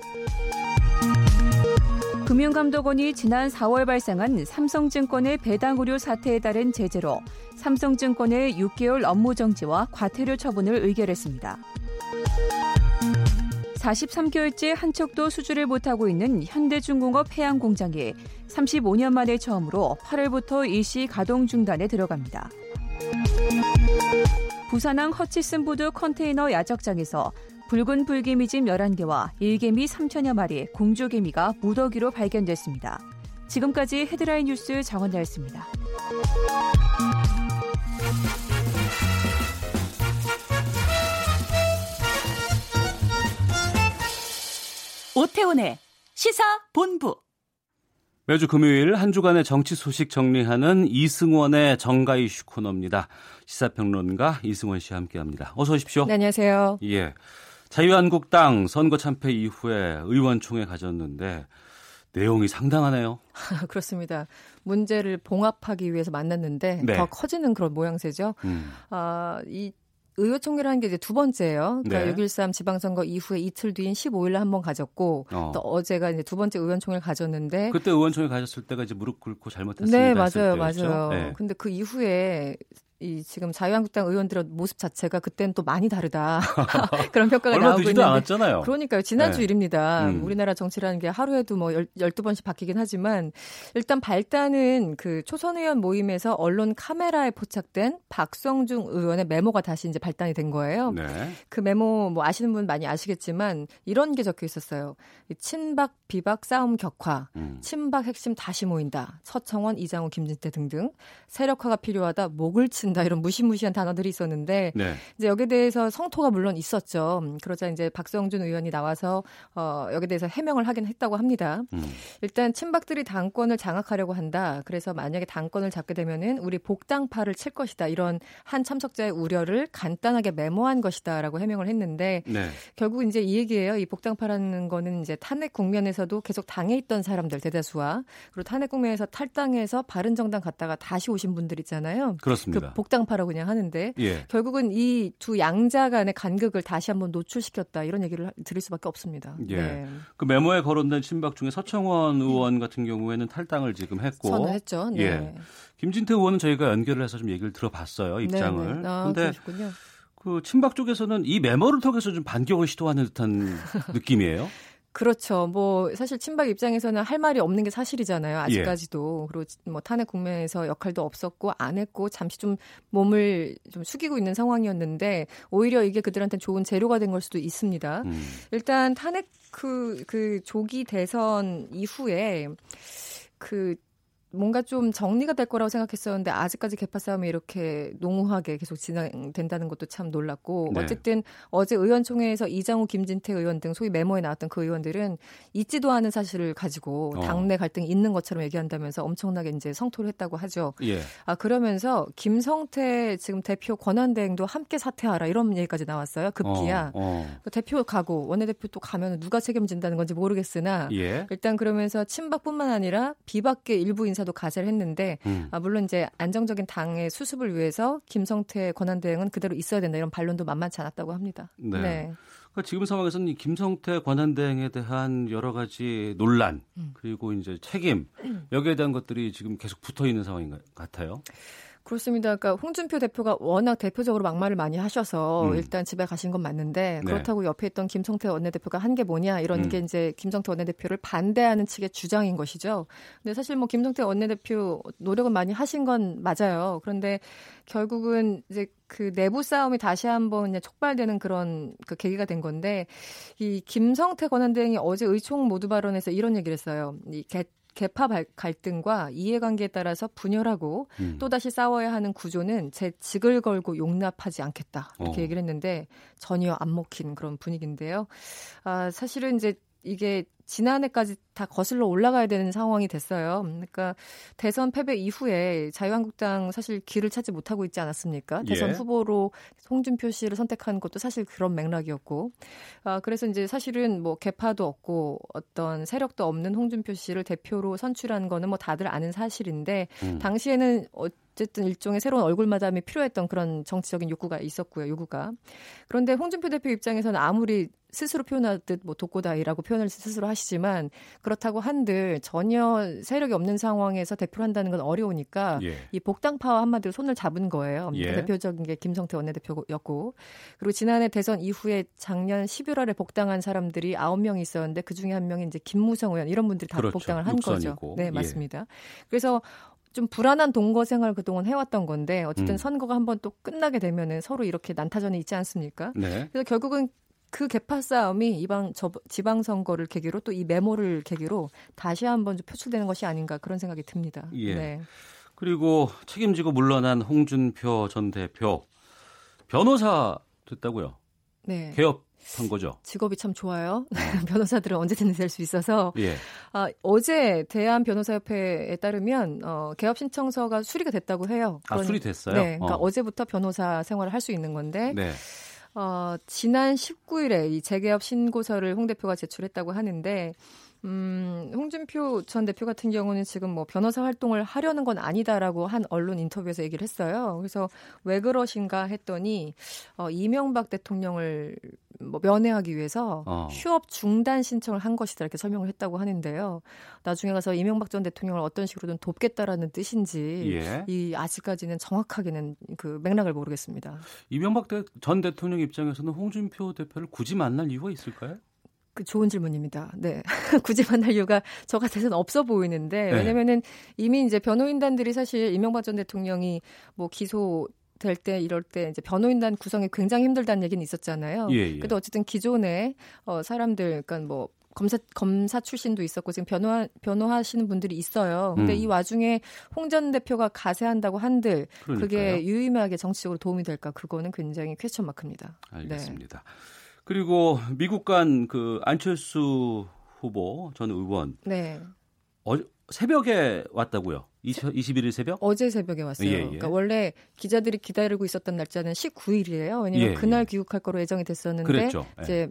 금융감독원이 지난 4월 발생한 삼성증권의 배당 의료 사태에 따른 제재로 삼성증권의 6개월 업무 정지와 과태료 처분을 의결했습니다. 43개월째 한 척도 수주를 못하고 있는 현대중공업 해양 공장이 35년 만에 처음으로 8월부터 일시 가동 중단에 들어갑니다. 부산항 허치슨 부두 컨테이너 야적장에서 붉은 불개미집 11개와 일개미 3천여 마리, 공조개미가 무더기로 발견됐습니다. 지금까지 헤드라인 뉴스 정원나였습니다. 오태훈의 시사 본부. 매주 금요일 한 주간의 정치 소식 정리하는 이승원의 정가 이슈 코너입니다. 시사평론가 이승원 씨와 함께합니다. 어서 오십시오. 네, 안녕하세요. 예. 자유한국당 선거 참패 이후에 의원총회 가졌는데 내용이 상당하네요. [laughs] 그렇습니다. 문제를 봉합하기 위해서 만났는데 네. 더 커지는 그런 모양새죠. 음. 아, 이 의회총회라는 게 이제 두 번째예요. 그러니까 네. 6.13 지방선거 이후에 이틀 뒤인 15일에 한 번 가졌고 어. 또 어제가 이제 두 번째 의원총회를 가졌는데 그때 의원총회 가졌을 때가 이제 무릎 꿇고 잘못했습니다. 네, 맞아요. 맞아요. 네. 근데 그 이후에 이 지금 자유한국당 의원들의 모습 자체가 그때는 또 많이 다르다. [laughs] [laughs] 그런 평가가 얼마 나오고 있는데 않았잖아요. 그러니까요. 지난주 네. 일입니다. 음. 우리나라 정치라는 게 하루에도 뭐 열, 12번씩 바뀌긴 하지만 일단 발단은 그 초선 의원 모임에서 언론 카메라에 포착된 박성중 의원의 메모가 다시 이제 발단이 된 거예요. 네. 그 메모 뭐 아시는 분 많이 아시겠지만 이런 게 적혀 있었어요. 이 친박 비박 싸움 격화, 음. 친박 핵심 다시 모인다. 서청원, 이장우, 김진태 등등 세력화가 필요하다. 목을 친다 이런 무시무시한 단어들이 있었는데 네. 이제 여기에 대해서 성토가 물론 있었죠. 음, 그러자 이제 박성준 의원이 나와서 어 여기에 대해서 해명을 하긴 했다고 합니다. 음. 일단 친박들이 당권을 장악하려고 한다. 그래서 만약에 당권을 잡게 되면은 우리 복당파를 칠 것이다. 이런 한 참석자의 우려를 간단하게 메모한 것이다라고 해명을 했는데 네. 결국 이제 이 얘기예요. 이 복당파라는 거는 이제 탄핵 국면에서도 계속 당에 있던 사람들 대다수와 그리고 탄핵 국면에서 탈당해서 바른 정당 갔다가 다시 오신 분들 있잖아요. 그렇습니다. 그 복당파라고 그냥 하는데 예. 결국은 이 두 양자 간의 간극을 다시 한번 노출시켰다 이런 얘기를 들을 수밖에 없습니다. 예. 네. 그 메모에 거론된 친박 중에 서청원 의원 같은 경우에는 탈당을 지금 했고 선언했죠. 네. 예. 김진태 의원은 저희가 연결을 해서 좀 얘기를 들어봤어요 입장을. 네, 네. 아, 근데 그러셨군요. 그 친박 쪽에서는 이 메모를 통해서 좀 반격을 시도하는 듯한 [laughs] 느낌이에요. 그렇죠. 뭐 사실 친박 입장에서는 할 말이 없는 게 사실이잖아요. 아직까지도. 예. 그리고 뭐 탄핵 국면에서 역할도 없었고 안 했고 잠시 좀 몸을 좀 숙이고 있는 상황이었는데 오히려 이게 그들한테 좋은 재료가 된 걸 수도 있습니다. 음. 일단 탄핵 그, 그 조기 대선 이후에 그 뭔가 좀 정리가 될 거라고 생각했었는데 아직까지 개파 싸움이 이렇게 농후하게 계속 진행된다는 것도 참 놀랐고 네. 어쨌든 어제 의원총회에서 이장우 김진태 의원 등 소위 메모에 나왔던 그 의원들은 있지도 않은 사실을 가지고 어. 당내 갈등이 있는 것처럼 얘기한다면서 엄청나게 이제 성토를 했다고 하죠. 예. 아 그러면서 김성태 지금 대표 권한대행도 함께 사퇴하라 이런 얘기까지 나왔어요. 급기야. 어, 어. 그 대표 가고 원내대표 또 가면 누가 책임진다는 건지 모르겠으나 예. 일단 그러면서 친박뿐만 아니라 비박계 일부 인인 사도 가세를 했는데 음. 아, 물론 이제 안정적인 당의 수습을 위해서 김성태 권한대행은 그대로 있어야 된다 이런 반론도 만만치 않았다고 합니다. 네. 네. 그러니까 지금 상황에서는 이 김성태 권한대행에 대한 여러 가지 논란 음. 그리고 이제 책임 여기에 대한 것들이 지금 계속 붙어 있는 상황인 것 같아요. 그렇습니다. 그러니까 홍준표 대표가 워낙 대표적으로 막말을 많이 하셔서 음. 일단 집에 가신 건 맞는데 네. 그렇다고 옆에 있던 김성태 원내대표가 한 게 뭐냐 이런 음. 게 이제 김성태 원내대표를 반대하는 측의 주장인 것이죠. 근데 사실 뭐 김성태 원내대표 노력은 많이 하신 건 맞아요. 그런데 결국은 이제 그 내부 싸움이 다시 한번 이제 촉발되는 그런 그 계기가 된 건데 이 김성태 권한대행이 어제 의총 모두 발언에서 이런 얘기를 했어요. 이 개 파 갈등과 이해관계에 따라서 분열하고 음. 또다시 싸워야 하는 구조는 제 직을 걸고 용납하지 않겠다. 이렇게 어. 얘기를 했는데 전혀 안 먹힌 그런 분위기인데요. 아, 사실은 이제 이게 지난해까지 다 거슬러 올라가야 되는 상황이 됐어요. 그러니까 대선 패배 이후에 자유한국당 사실 길을 찾지 못하고 있지 않았습니까? 대선 예. 후보로 홍준표 씨를 선택한 것도 사실 그런 맥락이었고, 아 그래서 이제 사실은 뭐 개파도 없고 어떤 세력도 없는 홍준표 씨를 대표로 선출한 거는 뭐 다들 아는 사실인데 음. 당시에는 어쨌든 일종의 새로운 얼굴 마담이 필요했던 그런 정치적인 욕구가 있었고요, 요구가. 그런데 홍준표 대표 입장에서는 아무리 스스로 표현하듯 뭐 독고다이라고 표현을 스스로 하시지만 그렇다고 한들 전혀 세력이 없는 상황에서 대표를 한다는 건 어려우니까 예. 이 복당파와 한마디로 손을 잡은 거예요. 예. 대표적인 게 김성태 원내대표였고 그리고 지난해 대선 이후에 작년 11월에 복당한 사람들이 9명이 있었는데 그 중에 한 명이 이제 김무성 의원 이런 분들이 다 그렇죠. 복당을 한 육선이고. 거죠. 네, 예. 맞습니다. 예. 그래서 좀 불안한 동거 생활 그동안 해왔던 건데 어쨌든 음. 선거가 한번 또 끝나게 되면은 서로 이렇게 난타전이 있지 않습니까? 네. 그래서 결국은 그 개파 싸움이 이방 저, 지방 선거를 계기로 또 이 메모를 계기로 다시 한번 좀 표출되는 것이 아닌가 그런 생각이 듭니다. 예. 네. 그리고 책임지고 물러난 홍준표 전 대표 변호사 됐다고요? 네. 개업 한 거죠. 직업이 참 좋아요. 네. [laughs] 변호사들은 언제든지 될 수 있어서. 예. 아, 어제 대한 변호사협회에 따르면 어, 개업 신청서가 수리가 됐다고 해요. 아, 수리 됐어요? 네. 그러니까 어. 제부터 변호사 생활을 할 수 있는 건데. 네. 어, 지난 19일에 이 재개업 신고서를 홍 대표가 제출했다고 하는데 음, 홍준표 전 대표 같은 경우는 지금 뭐 변호사 활동을 하려는 건 아니다라고 한 언론 인터뷰에서 얘기를 했어요. 그래서 왜 그러신가 했더니 어, 이명박 대통령을 뭐 면회하기 위해서 어. 휴업 중단 신청을 한 것이다 이렇게 설명을 했다고 하는데요. 나중에 가서 이명박 전 대통령을 어떤 식으로든 돕겠다라는 뜻인지 예. 이 아직까지는 정확하게는 그 맥락을 모르겠습니다. 이명박 전 대통령 입장에서는 홍준표 대표를 굳이 만날 이유가 있을까요? 그 좋은 질문입니다. 네. [laughs] 굳이 만날 이유가 저 같아서는 없어 보이는데, 네. 왜냐면은 이미 이제 변호인단들이 사실 이명박 전 대통령이 뭐 기소 될때 이럴 때 이제 변호인단 구성이 굉장히 힘들다는 얘기는 있었잖아요. 예, 예. 근데 어쨌든 기존에 어 사람들 그러니까 뭐 검사 검사 출신도 있었고 지금 변호 변호하시는 분들이 있어요. 근데 음. 이 와중에 홍 전 대표가 가세한다고 한들 그러니까요. 그게 유의미하게 정치적으로 도움이 될까 그거는 굉장히 퀘스천 마크입니다. 알겠습니다. 네. 그리고 미국 간 그 안철수 후보 전 의원. 네. 어, 새벽에 왔다고요. 20, 21일 새벽? 어제 새벽에 왔어요. 예, 예. 그러니까 원래 기자들이 기다리고 있었던 날짜는 19일이에요. 왜냐면 예, 그날 예. 귀국할 거로 예정이 됐었는데 그랬죠. 예. 이제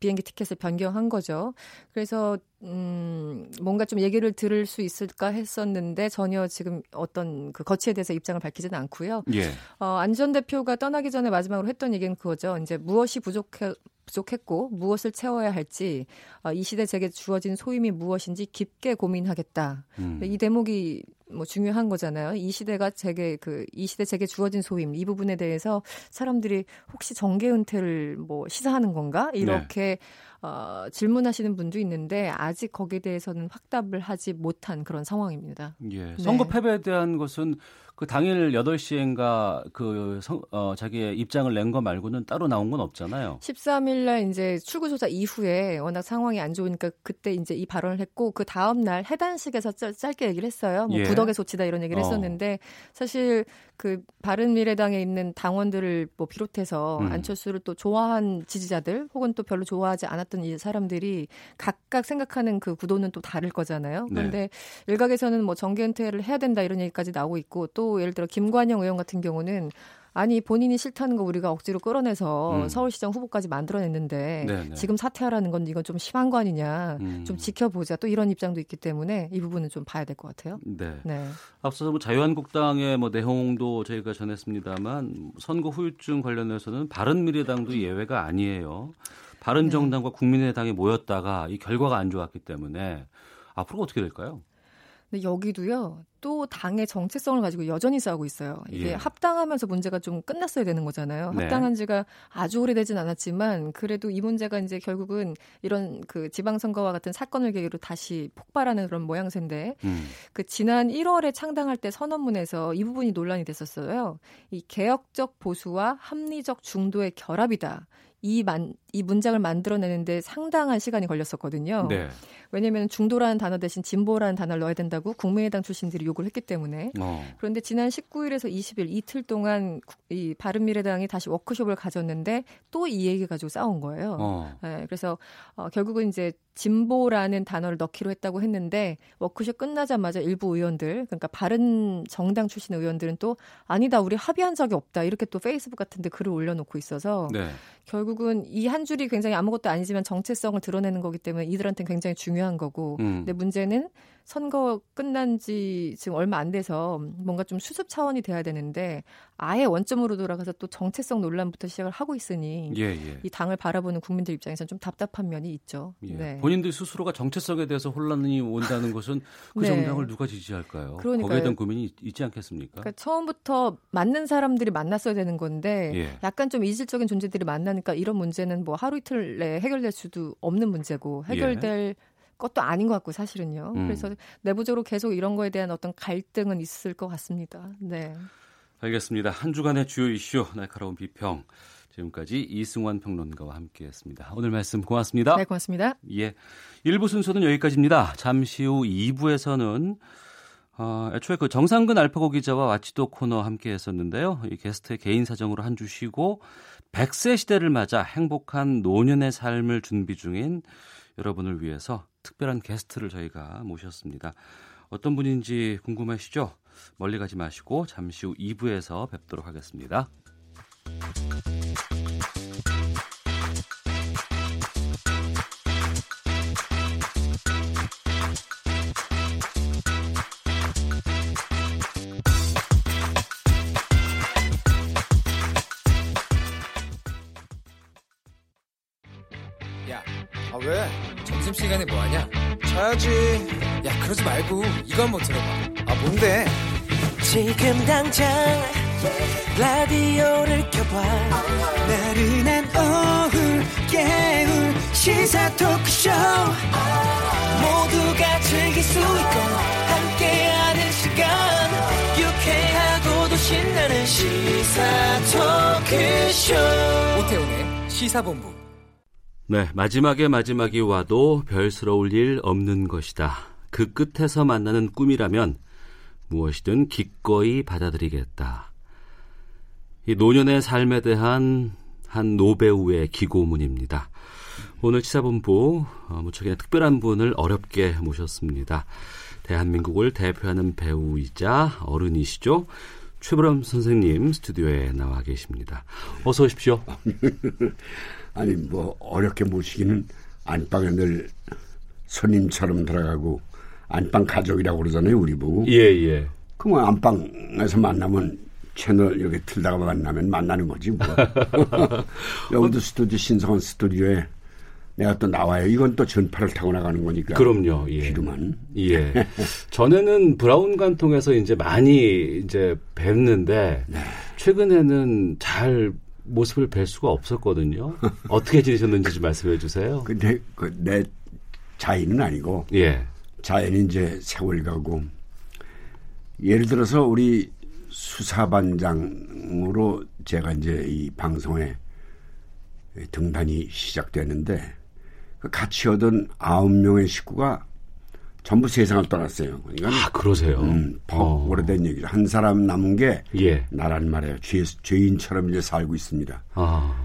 비행기 티켓을 변경한 거죠. 그래서 음 뭔가 좀 얘기를 들을 수 있을까 했었는데 전혀 지금 어떤 그 거치에 대해서 입장을 밝히지는 않고요. 예. 어, 안전 대표가 떠나기 전에 마지막으로 했던 얘기는 그거죠. 이제 무엇이 부족해 부족했고 무엇을 채워야 할지 어, 이 시대 제게 주어진 소임이 무엇인지 깊게 고민하겠다. 음. 이 대목이 뭐 중요한 거잖아요. 이 시대가 제게 그 이 시대 제게 주어진 소임 이 부분에 대해서 사람들이 혹시 정계 은퇴를 뭐 시사하는 건가 이렇게 네. 어, 질문하시는 분도 있는데 아직 거기에 대해서는 확답을 하지 못한 그런 상황입니다. 예. 선거 네. 패배에 대한 것은 그 당일 8시엔가 그 성, 어, 자기의 입장을 낸 거 말고는 따로 나온 건 없잖아요. 13일 날 이제 출구 조사 이후에 워낙 상황이 안 좋으니까 그때 이제 이 발언을 했고 그 다음 날 해단식에서 짧, 짧게 얘기를 했어요. 뭐 예. 부덕의 소치다 이런 얘기를 어. 했었는데 사실 그 바른 미래당에 있는 당원들을 뭐 비롯해서 음. 안철수를 또 좋아한 지지자들 혹은 또 별로 좋아하지 않았던 이 사람들이 각각 생각하는 그 구도는 또 다를 거잖아요. 네. 그런데 네. 일각에서는 뭐 정계 은퇴를 해야 된다 이런 얘기까지 나오고 있고 또또 예를 들어 김관영 의원 같은 경우는 아니 본인이 싫다는 거 우리가 억지로 끌어내서 음. 서울시장 후보까지 만들어냈는데 네네. 네. 지금 사퇴하라는 건 이건 좀 심한 거 아니냐 음. 좀 지켜보자 또 이런 입장도 있기 때문에 이 부분은 좀 봐야 될 것 같아요. 네. 네. 앞서서 뭐 자유한국당의 뭐 내용도 저희가 전했습니다만 선거 후유증 관련해서는 바른미래당도 예외가 아니에요. 바른정당과 네. 국민의당이 모였다가 이 결과가 안 좋았기 때문에 앞으로 어떻게 될까요? 근데 여기도요. 또 당의 정체성을 가지고 여전히 싸우고 있어요. 이게 예. 합당하면서 문제가 좀 끝났어야 되는 거잖아요. 네. 합당한 지가 아주 오래되진 않았지만 그래도 이 문제가 이제 결국은 이런 그 지방선거와 같은 사건을 계기로 다시 폭발하는 그런 모양새인데 음. 그 지난 1월에 창당할 때 선언문에서 이 부분이 논란이 됐었어요. 이 개혁적 보수와 합리적 중도의 결합이다. 이, 만, 이 문장을 만들어내는데 상당한 시간이 걸렸었거든요. 네. 왜냐하면 중도라는 단어 대신 진보라는 단어를 넣어야 된다고 국민의당 출신들이 요구를 했기 때문에. 어. 그런데 지난 19일에서 20일 이틀 동안 이 바른미래당이 다시 워크숍을 가졌는데 또 이 얘기 가지고 싸운 거예요. 어. 네, 그래서 어, 결국은 이제 진보라는 단어를 넣기로 했다고 했는데 워크숍 끝나자마자 일부 의원들 그러니까 바른 정당 출신 의원들은 또 아니다 우리 합의한 적이 없다 이렇게 또 페이스북 같은데 글을 올려놓고 있어서 네. 결국 은 이 한 줄이 굉장히 아무것도 아니지만 정체성을 드러내는 거기 때문에 이들한테는 굉장히 중요한 거고 음. 근데 문제는 선거 끝난 지 지금 얼마 안 돼서 뭔가 좀 수습 차원이 돼야 되는데 아예 원점으로 돌아가서 또 정체성 논란부터 시작을 하고 있으니 예, 예. 이 당을 바라보는 국민들 입장에서는 좀 답답한 면이 있죠. 예. 네. 본인들 스스로가 정체성에 대해서 혼란이 온다는 것은 그 [laughs] 네. 정당을 누가 지지할까요? 그러니까요. 거기에 대한 고민이 있지 않겠습니까? 그러니까 처음부터 맞는 사람들이 만났어야 되는 건데 예. 약간 좀 이질적인 존재들이 만나니까 이런 문제는 뭐 하루 이틀 내에 해결될 수도 없는 문제고 해결될 예. 것도 아닌 것 같고 사실은요. 음. 그래서 내부적으로 계속 이런 거에 대한 어떤 갈등은 있을 것 같습니다. 네. 알겠습니다. 한 주간의 주요 이슈 날카로운 비평. 지금까지 이승환 평론가와 함께했습니다. 오늘 말씀 고맙습니다. 네, 고맙습니다. 예, 1부 순서는 여기까지입니다. 잠시 후 2부에서는 어, 애초에 그 정상근 알파고 기자와 와치도 코너 함께 했었는데요. 이 게스트의 개인 사정으로 한 주 쉬고 100세 시대를 맞아 행복한 노년의 삶을 준비 중인 여러분을 위해서 특별한 게스트를 저희가 모셨습니다. 어떤 분인지 궁금하시죠? 멀리 가지 마시고 잠시 후 2부에서 뵙도록 하겠습니다. 이거 한번 들어봐. 아, 뭔데? 지금 당장 라디오를 켜봐. 나른한 오후 깨울 시사 토크쇼. 모두가 즐길 수 있고 함께하는 시간. 유쾌하고도 신나는 시사 토크쇼. 오태훈의 시사본부. 네, 마지막에 마지막이 와도 별스러울 일 없는 것이다. 그 끝에서 만나는 꿈이라면 무엇이든 기꺼이 받아들이겠다. 이 노년의 삶에 대한 한 노배우의 기고문입니다. 오늘 치사본부 어, 무척이나 특별한 분을 어렵게 모셨습니다. 대한민국을 대표하는 배우이자 어른이시죠. 최보람 선생님 스튜디오에 나와 계십니다. 어서 오십시오. [laughs] 아니 뭐 어렵게 모시기는 안방에 늘 손님처럼 들어가고 안방 가족이라고 그러잖아요 우리 보고. 예예. 예. 그뭐 안방에서 만나면 채널 이렇게 틀다가 만나면 만나는 거지 뭐. [laughs] 여기도 스튜디오 신성한 스튜디오에 내가 또 나와요. 이건 또 전파를 타고 나가는 거니까. 그럼요. 예. 귀로만. 예. 전에는 브라운 관통에서 이제 많이 이제 뵙는데 네. 최근에는 잘 모습을 뵐 수가 없었거든요. [laughs] 어떻게 지내셨는지 좀 말씀해 주세요. 근데 그 내 자인은 아니고 예. 자연이 이제 세월 가고 예를 들어서 우리 수사반장으로 제가 이제 이 방송에 등단이 시작되는데 그 같이 오던 아홉 명의 식구가 전부 세상을 떠났어요. 그러니까 아 그러세요? 음, 어. 오래된 얘기죠. 한 사람 남은 게 예. 나란 말이에요. 죄, 죄인처럼 이제 살고 있습니다. 아.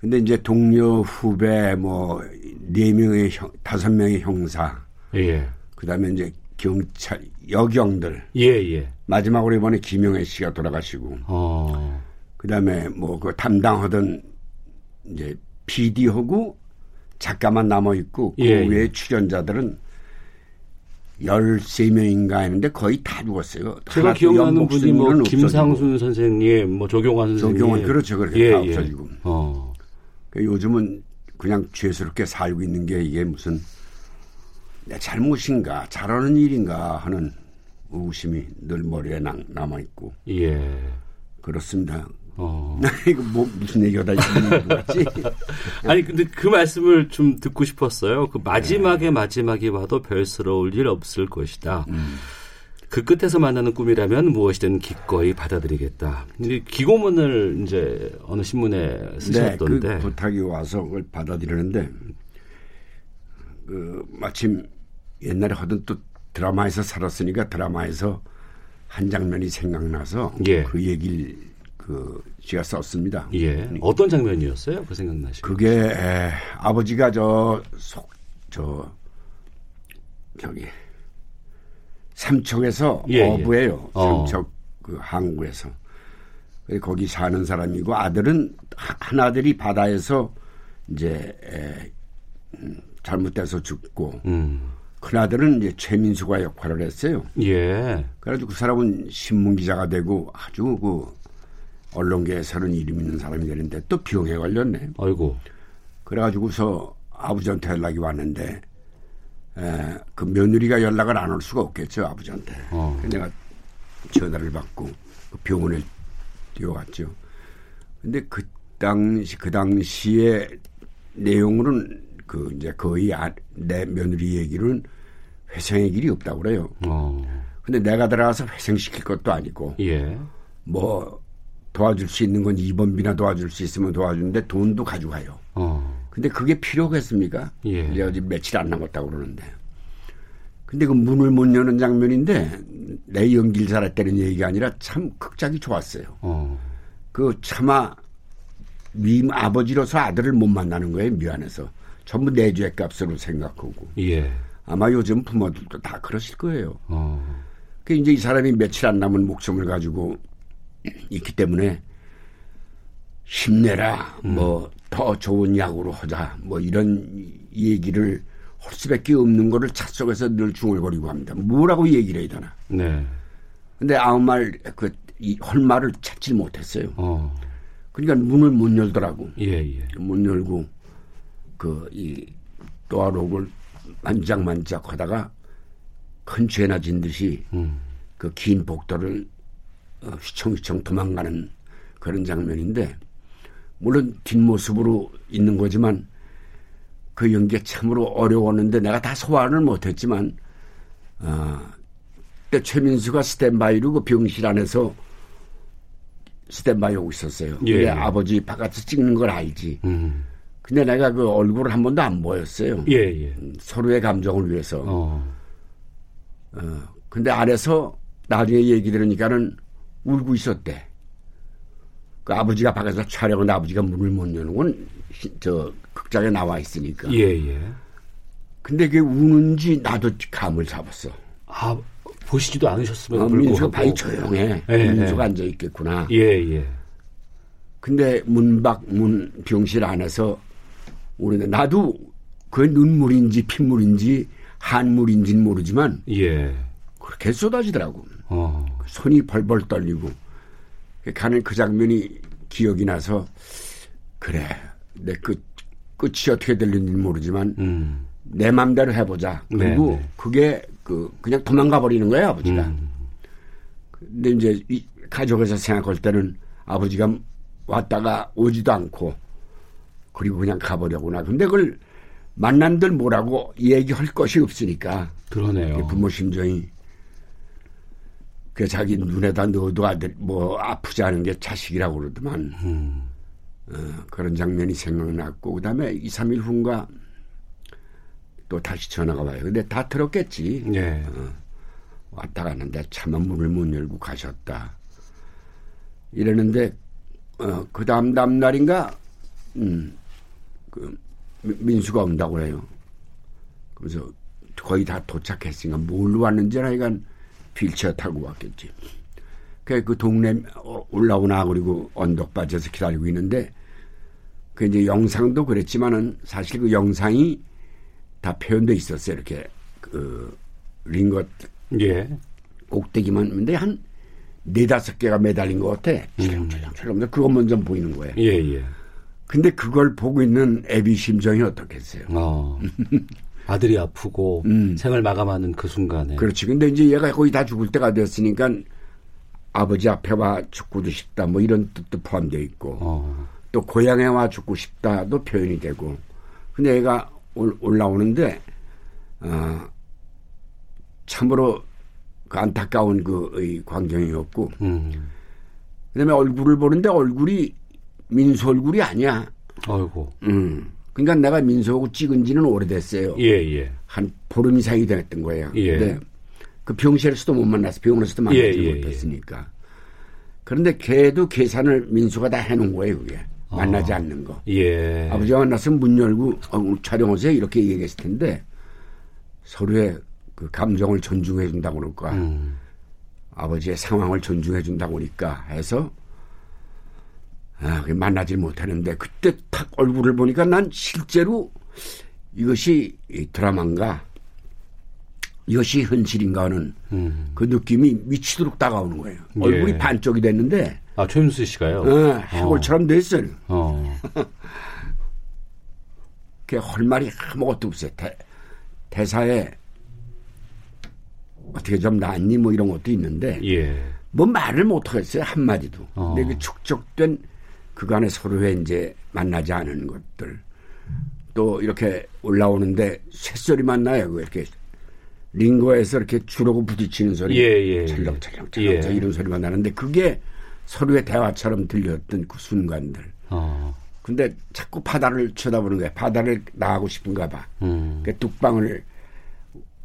근데 이제 동료 후배 뭐 네 명의 형, 다섯 명의 형사, 예. 그다음에 이제 경찰 여경들, 예 예. 마지막으로 이번에 김영애 씨가 돌아가시고, 어. 그다음에 뭐 그 담당하던 이제 PD하고 작가만 남아 있고 그 예, 그외 출연자들은 13명인가 했는데 거의 다 죽었어요. 제가 기억나는 분이 뭐 김상순 선생님, 뭐 조경환 선생님. 조경환 그렇죠. 그렇게 예, 다 예. 없어지고. 예. 어. 그러니까 요즘은 그냥 죄스럽게 살고 있는 게 이게 무슨 내 잘못인가 잘하는 일인가 하는 의구심이 늘 머리에 남아 있고. 예. 그렇습니다. 어. [laughs] 이거 뭐 무슨 얘기가 다 있는 거지? 아니 근데 그 말씀을 좀 듣고 싶었어요. 그 마지막에 네. 마지막이 와도 별스러울 일 없을 것이다. 음. 그 끝에서 만나는 꿈이라면 무엇이든 기꺼이 받아들이겠다. 기고문을 이제 어느 신문에 쓰셨던데 네, 그 부탁이 와서 그걸 받아들이는데 그 마침 옛날에 하던 또 드라마에서 살았으니까 드라마에서 한 장면이 생각나서 예. 그 얘기를 그 제가 썼습니다. 예. 어떤 장면이었어요? 그 생각나시고. 그게 에, 아버지가 저 속 저 저기 삼척에서 예, 예. 어부예요. 예. 삼척 그 항구에서. 거기 사는 사람이고 아들은 한 아들이 바다에서 이제 에, 음, 잘못돼서 죽고 음. 큰 아들은 이제 최민수가 역할을 했어요. 예. 그래가지고 그 사람은 신문 기자가 되고 아주 그 언론계에서는 이름 있는 사람이 되는데 또 병에 걸렸네. 아이고. 그래가지고서 아버지한테 연락이 왔는데 에, 그 며느리가 연락을 안할 수가 없겠죠 아버지한테. 어. 내가 전화를 받고 그 병원에 뛰어갔죠. 근데 그 당시 그 당시에 내용으로는 그 이제 거의 아, 내 며느리 얘기는 회생의 길이 없다고 그래요. 어. 근데 내가 들어가서 회생시킬 것도 아니고 예. 뭐 도와줄 수 있는 건 2번비나 도와줄 수 있으면 도와주는데 돈도 가져가요. 어. 근데 그게 필요겠습니까? 예. 이제 어디 며칠 안 남았다고 그러는데. 근데 그 문을 못 여는 장면인데 내 연기를 잘했다는 얘기가 아니라 참 극작이 좋았어요. 어. 그 차마 미 아버지로서 아들을 못 만나는 거예요 미안해서 전부 내주의 값으로 생각하고. 예. 아마 요즘 부모들도 다 그러실 거예요. 어. 그 이제 이 사람이 며칠 안 남은 목숨을 가지고 있기 때문에 힘내라, 음. 뭐더 좋은 약으로 하자, 뭐 이런 얘기를 할 수밖에 없는 거를 차 속에서 늘 중얼거리고 합니다. 뭐라고 얘기를 해야 되나? 네. 근데 아무 말, 그, 이, 할 말을 찾질 못했어요. 어. 그러니까 문을 못 열더라고. 예, 예. 못 열고, 그, 이, 또아록을 만작만작 하다가 큰 죄나 진 듯이 음. 그긴 복도를 어, 휘청휘청 도망가는 그런 장면인데 물론 뒷모습으로 있는 거지만 그 연기가 참으로 어려웠는데 내가 다 소화를 못했지만 어, 때 최민수가 스탠바이로 그 병실 안에서 스탠바이 하고 있었어요. 예, 예. 아버지 바깥에서 찍는 걸 알지. 음. 근데 내가 그 얼굴을 한 번도 안 보였어요. 예, 예. 음, 서로의 감정을 위해서. 어. 어. 근데 안에서 나중에 얘기 들으니까는 울고 있었대. 그 아버지가 밖에서 촬영을 아버지가 문을 못 여는 건 저 극장에 나와 있으니까. 예, 예. 근데 그게 우는지 나도 감을 잡았어. 아, 보시지도 않으셨으면 어, 민수가 바이 조용해. 예, 민수가 예. 앉아 있겠구나. 예, 예. 근데 문 밖 문 병실 안에서 우리는 나도 그 눈물인지 핏물인지 한물인지는 모르지만 예. 그렇게 쏟아지더라고. 어. 손이 벌벌 떨리고 가는 그 장면이 기억이 나서 그래 내그 끝이 어떻게 될는지 모르지만 음. 내 맘대로 해보자. 그리고 네네. 그게 그 그냥 도망가 버리는 거예요 아버지가. 음. 근데 이제 이 가족에서 생각할 때는 아버지가 왔다가 오지도 않고 그리고 그냥 가버려구나. 근데 그걸 만난들 뭐라고 얘기할 것이 없으니까. 그러네요. 부모 심정이. 그 자기 눈에다 넣어도 아들 뭐 아프지 않은 게 자식이라고 그러더만. 음. 어, 그런 장면이 생각났고 그다음에 2, 3일 후인가 또 다시 전화가 와요. 근데 다 들었겠지. 네. 어, 왔다 갔는데 차마 문을 못 열고 가셨다. 이러는데 어, 그 다음 다음 날인가 음, 그 민수가 온다고 해요. 그래서 거의 다 도착했으니까 뭘로 왔는지는 하여간 휠체어 타고 왔겠지. 그, 그 동네 올라오나 그리고 언덕 빠져서 기다리고 있는데 그 이제 영상도 그랬지만은 사실 그 영상이 다 표현돼 있었어요. 이렇게 그 링것 예. 꼭대기만 근데 한 네다섯 개가 매달린 것 같아. 철렁철렁철렁. 음. 그것만 좀 보이는 거예요. 예, 예. 근데 그걸 보고 있는 애비 심정이 어떻겠어요? 어. [laughs] 아들이 아프고 음. 생을 마감하는 그 순간에. 그렇지. 근데 이제 얘가 거의 다 죽을 때가 됐으니까 아버지 앞에 와 죽고도 싶다 뭐 이런 뜻도 포함되어 있고 어. 또 고향에 와 죽고 싶다도 표현이 되고 근데 얘가 올라오는데 어, 참으로 그 안타까운 그 광경이었고 음. 그다음에 얼굴을 보는데 얼굴이 민수 얼굴이 아니야. 아이고. 음. 그러니까 내가 민수하고 찍은 지는 오래됐어요. 예, 예. 한 보름 이상이 됐던 거예요. 예. 근데 그 병실에서도 못 만나서 병원에서도 만나지 예, 예, 예, 못했으니까. 그런데 걔도 계산을 민수가 다 해놓은 거예요, 그게. 만나지 아, 않는 거. 예. 아버지가 만났으면 문 열고 어, 촬영하세요 이렇게 얘기했을 텐데 서로의 그 감정을 존중해 준다고 그럴까. 음. 아버지의 상황을 존중해 준다고 그러니까 해서 아, 만나질 못하는데 그때 탁 얼굴을 보니까 난 실제로 이것이 드라마인가 이것이 현실인가 하는 음. 그 느낌이 미치도록 다가오는 거예요. 예. 얼굴이 반쪽이 됐는데 아, 최윤수 씨가요? 어, 해골처럼 어. 됐어요. 어. [laughs] 그할 말이 아무것도 없어요. 대, 대사에 어떻게 좀 낫니 뭐 이런 것도 있는데 예. 뭐 말을 못 하겠어요 한마디도. 어. 근데 그 축적된 그간에 서로의 이제 만나지 않은 것들 또 이렇게 올라오는데 쇳소리만 나요. 그 이렇게 링거에서 이렇게 주로고 부딪히는 소리, 예, 예, 철렁철렁 철렁 예. 이런 소리만 나는데 그게 서로의 대화처럼 들렸던 그 순간들. 어. 근데 자꾸 바다를 쳐다보는 거야. 바다를 나가고 싶은가 봐. 음. 그 뚝방을.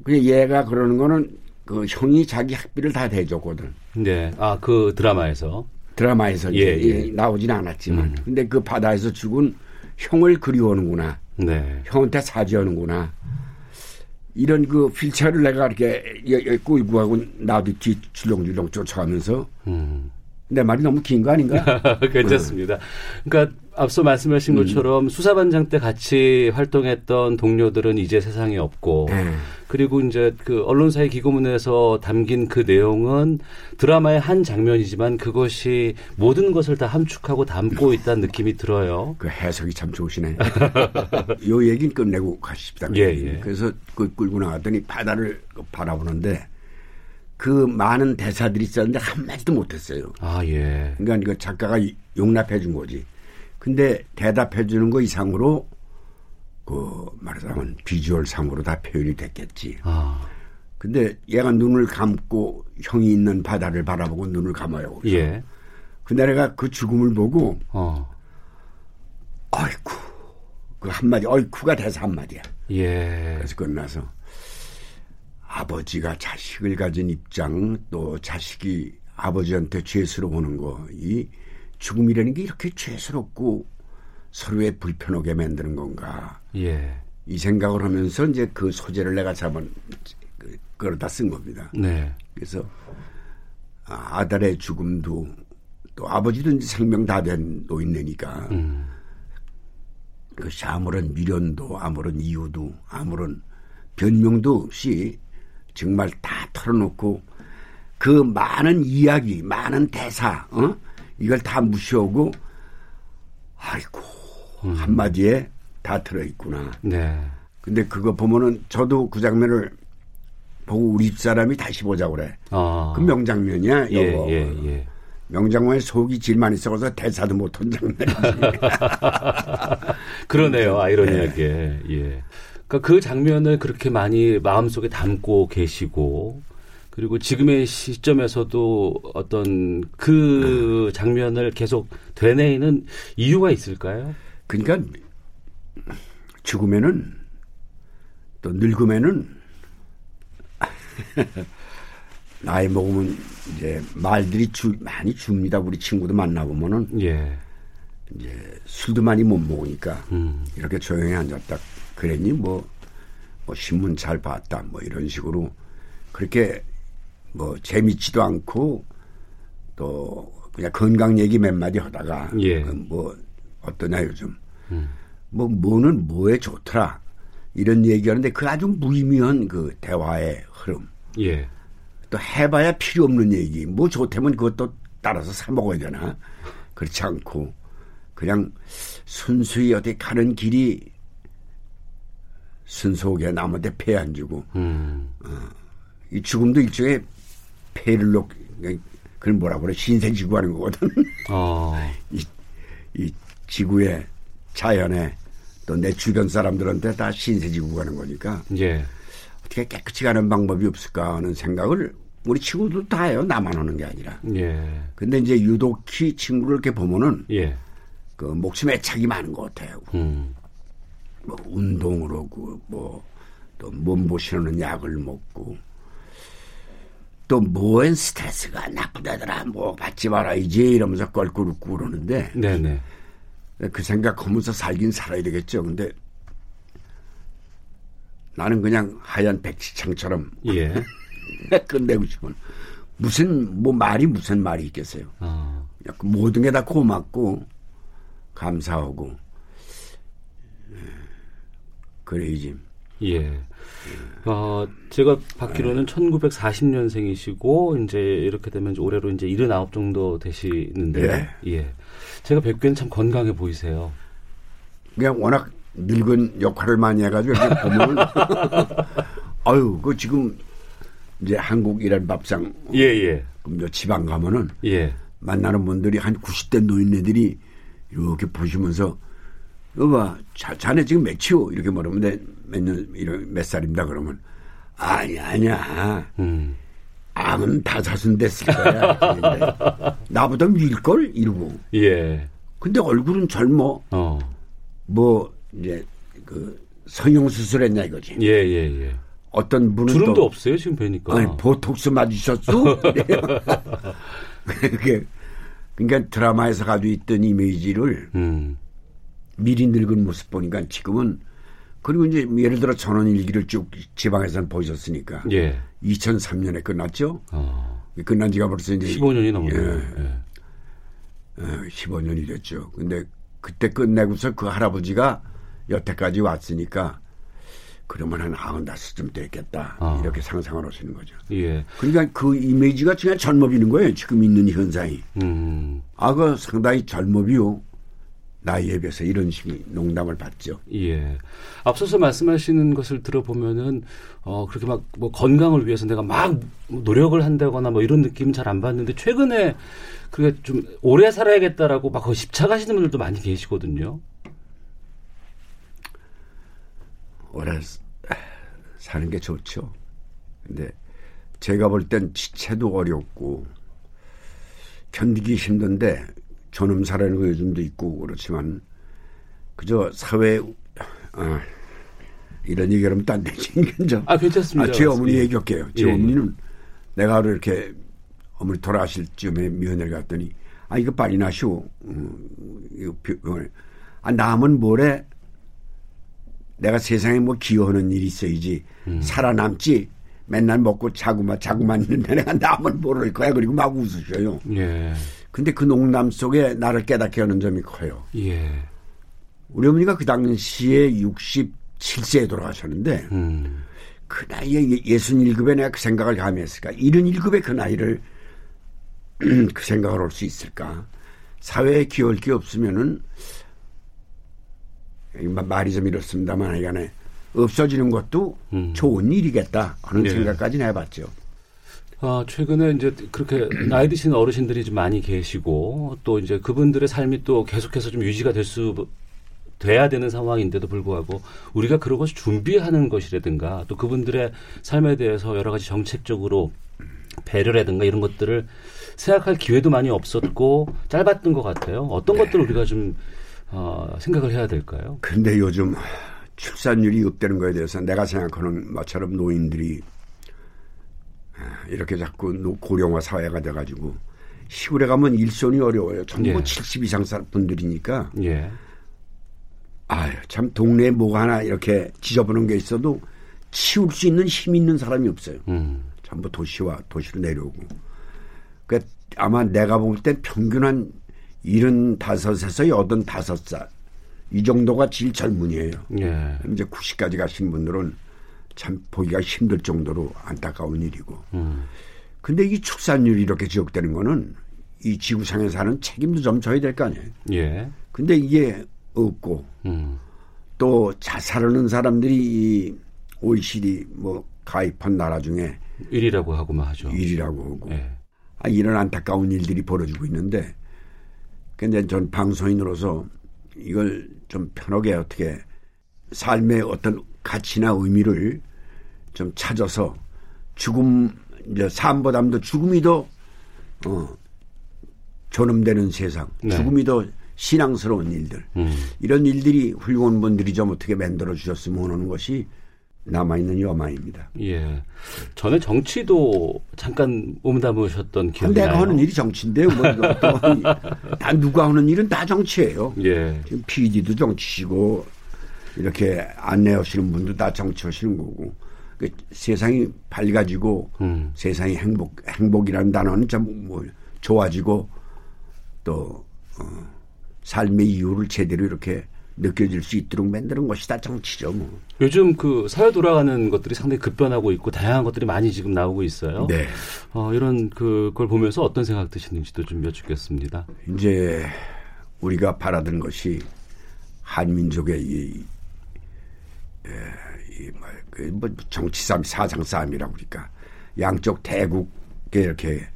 그냥 얘가 그러는 거는 그 형이 자기 학비를 다 대줬거든. 네. 아, 그 드라마에서. 드라마에서 예, 예. 나오진 않았지만. 음. 근데 그 바다에서 죽은 형을 그리워하는구나. 네. 형한테 사죄하는구나. 이런 그 휠체어를 내가 이렇게 끌고 가고 나도 뒤 줄렁줄렁 쫓아가면서 음. 내 말이 너무 긴 거 아닌가? [laughs] 괜찮습니다. 그러니까 앞서 말씀하신 음. 것처럼 수사반장 때 같이 활동했던 동료들은 이제 세상에 없고 네. 그리고 이제 그 언론사의 기고문에서 담긴 그 내용은 드라마의 한 장면이지만 그것이 모든 것을 다 함축하고 담고 있다는 느낌이 들어요. 그 해석이 참 좋으시네. [laughs] 요 얘기는 끝내고 가십시다. 예, 예. 그래서 그 끌고 나갔더니 바다를 바라보는데 그 많은 대사들이 있었는데 한마디도 못했어요. 아, 예. 그러니까 그 작가가 용납해 준 거지. 근데 대답해 주는 거 이상으로 그 말하자면 비주얼 상으로 다 표현이 됐겠지. 아. 근데 얘가 눈을 감고 형이 있는 바다를 바라보고 눈을 감아요. 그래서. 예. 근데 내가 그 죽음을 보고 어. 아이쿠 그 한마디 어이쿠가 대사 한마디야. 예. 그래서 끝나서 아버지가 자식을 가진 입장 또 자식이 아버지한테 죄스러워하는 거 이 죽음이라는 게 이렇게 죄스럽고 서로의 불편하게 만드는 건가 예. 이 생각을 하면서 이제 그 소재를 내가 잡은 그, 그러다 쓴 겁니다. 네. 그래서 아, 아들의 죽음도 또 아버지도 이제 생명 다 된 노인네니까 음. 그것이 아무런 미련도 아무런 이유도 아무런 변명도 없이 정말 다 털어놓고 그 많은 이야기, 많은 대사, 어? 이걸 다 무시하고, 아이고, 음. 한마디에 다 들어있구나. 네. 근데 그거 보면은 저도 그 장면을 보고 우리 사람이 다시 보자고 그래. 아. 그 명장면이야. 예, 이거. 예, 예. 명장면에 속이 질만 있어서 대사도 못한 장면이지. [laughs] 그러네요. 아이러니하게. 네. 예. 그러니까 그 장면을 그렇게 많이 마음속에 담고 계시고 그리고 지금의 시점에서도 어떤 그 장면을 계속 되뇌이는 이유가 있을까요? 그러니까 죽으면은 또 늙으면은 [laughs] 나이 먹으면 이제 말들이 주, 많이 줍니다. 우리 친구도 만나보면은 예. 이제 술도 많이 못 먹으니까 음. 이렇게 조용히 앉았다 그랬니 뭐, 뭐 신문 잘 봤다 뭐 이런 식으로 그렇게 뭐 재밌지도 않고 또 그냥 건강 얘기 몇 마디 하다가 예. 뭐 어떠냐 요즘 음. 뭐 뭐는 뭐에 좋더라 이런 얘기하는데 그 아주 무의미한 그 대화의 흐름. 예. 또 해봐야 필요 없는 얘기. 뭐 좋다면 그것도 따라서 사 먹어야 되나? 그렇지 않고 그냥 순수히 어디 가는 길이 순수하게 남한테 폐 안 주고 음. 어, 이 죽음도 일종의 폐를 놓 그걸 뭐라 그래 신세지구 하는 거거든. 어. [laughs] 이, 이 지구의 자연에 또 내 주변 사람들한테 다 신세지구 가는 거니까. 예. 어떻게 깨끗이 가는 방법이 없을까 하는 생각을 우리 친구들 다 해요. 나만 하는 게 아니라. 예. 근데 이제 유독히 친구를 이렇게 보면은 예. 그 목숨에 착이 많은 것 같아요. 음. 뭐 운동을 하고 뭐또 몸보시는 약을 먹고 또 뭐엔 스트레스가 나쁘다더라 뭐 받지 말아야지 이러면서 껄껄 웃고 그러는데 네네. 그 생각하면서 살긴 살아야 되겠죠. 근데 나는 그냥 하얀 백지창처럼 예. [laughs] 끝내고 싶은 무슨 뭐 말이 무슨 말이 있겠어요. 어. 모든 게 다 고맙고 감사하고 예. 그래야지. 예. 어, 제가 받기로는 네. 1940년생이시고 이제 이렇게 되면 올해로 이제 79 정도 되시는데 네. 예. 제가 뵙기에는 참 건강해 보이세요. 그냥 워낙 늙은 역할을 많이 해가지고 이렇게 보면 [laughs] 아유 그 지금 이제 한국 이란 밥상 예예 예. 그럼 지방 가면은 예. 만나는 분들이 한 90대 노인네들이 이렇게 보시면서 여봐 자, 자네 지금 몇치오 이렇게 말하면 몇년 이런 몇 살입니다 그러면 아니 아니야 음. 암은 다섯은 됐을 거야 [laughs] 나보다 위일걸 이러고 예 근데 얼굴은 젊어 어. 뭐 이제 그 성형 수술했냐 이거지. 예, 예, 예. 어떤 분은 주름도 또, 없어요 지금 뵈니까. 아니, 보톡스 맞으셨어? [laughs] 그게 그러니까 드라마에서 가지고 있던 이미지를 음. 미리 늙은 모습 보니까 지금은 그리고 이제 예를 들어 전원일기를 쭉 지방에서는 보셨으니까 예. 2003년에 끝났죠. 어. 끝난 지가 벌써 이제 15년이 넘었네요. 예. 예. 어, 15년이 됐죠. 근데 그때 끝내고서 그 할아버지가 여태까지 왔으니까 그러면 한 아흔 다섯쯤 됐겠다 아. 이렇게 상상을 하시는 거죠. 예. 그러니까 그 이미지가 그냥 젊어 비는 거예요. 지금 있는 현상이. 음. 아그 상당히 젊어 비요. 나이에 비해서 이런 식의 농담을 받죠. 예. 앞서서 말씀하시는 것을 들어보면은 어 그렇게 막 뭐 건강을 위해서 내가 막 노력을 한다거나 뭐 이런 느낌 은 잘 안 받는데 최근에 그게 좀 오래 살아야겠다라고 막 거의 집착하시는 분들도 많이 계시거든요. 오래 사는 게 좋죠. 근데 제가 볼 땐 지체도 어렵고 견디기 힘든데 존엄 살아는 거 요즘도 있고 그렇지만 그저 사회 어, 이런 얘기하면 딴 되지. 아 괜찮습니다. 아, 제 어머니 예. 얘기 할게요. 제 예. 어머니는 내가 하루 이렇게 어머니 돌아가실 즈음에 미연을 갔더니 아 이거 빨리 나시오. 음, 이거 아 남은 모레 내가 세상에 뭐 기여하는 일이 있어야지 음. 살아남지 맨날 먹고 자고만 자고만 있는데 내가 남은 모를 거야 그리고 막 웃으셔요. 예. 근데 그 농담 속에 나를 깨닫게 하는 점이 커요. 예. 우리 어머니가 그 당시에 67세에 돌아가셨는데 음. 그 나이에 61급에 내가 그 생각을 감히 했을까? 71급에 그 나이를 [clears throat] 그 생각을 할 수 있을까? 사회에 기여할 게 없으면은 말이 좀 이렇습니다만 이간에 없어지는 것도 음. 좋은 일이겠다 하는 네. 생각까지는 해봤죠. 아, 최근에 이제 그렇게 나이 드신 어르신들이 좀 많이 계시고 또 이제 그분들의 삶이 또 계속해서 좀 유지가 될 수 돼야 되는 상황인데도 불구하고 우리가 그런 것을 준비하는 것이라든가 또 그분들의 삶에 대해서 여러 가지 정책적으로 배려라든가 이런 것들을 생각할 기회도 많이 없었고 짧았던 것 같아요. 어떤 네. 것들을 우리가 좀 어, 생각을 해야 될까요? 근데 요즘 출산율이 없다는 거에 대해서 내가 생각하는 것처럼 노인들이 아, 이렇게 자꾸 고령화 사회가 돼가지고 시골에 가면 일손이 어려워요. 전부 예. 70 이상 분들이니까. 예. 아유, 참 동네에 뭐가 하나 이렇게 지저분한 게 있어도 치울 수 있는 힘 있는 사람이 없어요. 음. 전부 도시와 도시로 내려오고. 그 아마 내가 볼 땐 평균 한 75에서 85살. 이 정도가 제일 젊은이에요. 예. 이제 90까지 가신 분들은 참 보기가 힘들 정도로 안타까운 일이고. 음. 근데 이 출산율이 이렇게 지속되는 거는 이 지구상에 사는 책임도 좀 져야 될 거 아니에요. 예. 근데 이게 없고 음. 또 자살하는 사람들이 이 OECD 뭐 가입한 나라 중에 1위라고 하고만 하죠. 1위라고 하고. 예. 아, 이런 안타까운 일들이 벌어지고 있는데 근데 전 방송인으로서 이걸 좀 편하게 어떻게 삶의 어떤 가치나 의미를 좀 찾아서 죽음 이제 삶보다도 죽음이 더 어, 존엄되는 세상, 네. 죽음이 더 신앙스러운 일들 음. 이런 일들이 훌륭한 분들이 좀 어떻게 만들어 주셨으면 하는 것이 남아 있는 여망입니다. 예. 전에 정치도 잠깐 몸담으셨던 기억이 내가 나요. 하는 일이 정치인데요. 뭐, [laughs] 다 누가 하는 일은 다 정치예요. 예. 지금 PD도 정치시고 이렇게 안내하시는 분도 다 정치하시는 거고. 그 세상이 밝아지고 음. 세상이 행복 행복이라는 단어는 참 뭐 좋아지고 또 어, 삶의 이유를 제대로 이렇게 느껴질 수 있도록 만드는 것이 다 정치죠. 뭐. 요즘 그 사회 돌아가는 것들이 상당히 급변하고 있고 다양한 것들이 많이 지금 나오고 있어요. 네. 어, 이런 그걸 보면서 어떤 생각 드시는지도 좀 여쭙겠습니다. 이제 우리가 바라던 것이 한민족의 이, 이, 뭐, 그뭐 정치 싸움, 사상 싸움이라고 그러니까 양쪽 대국에 이렇게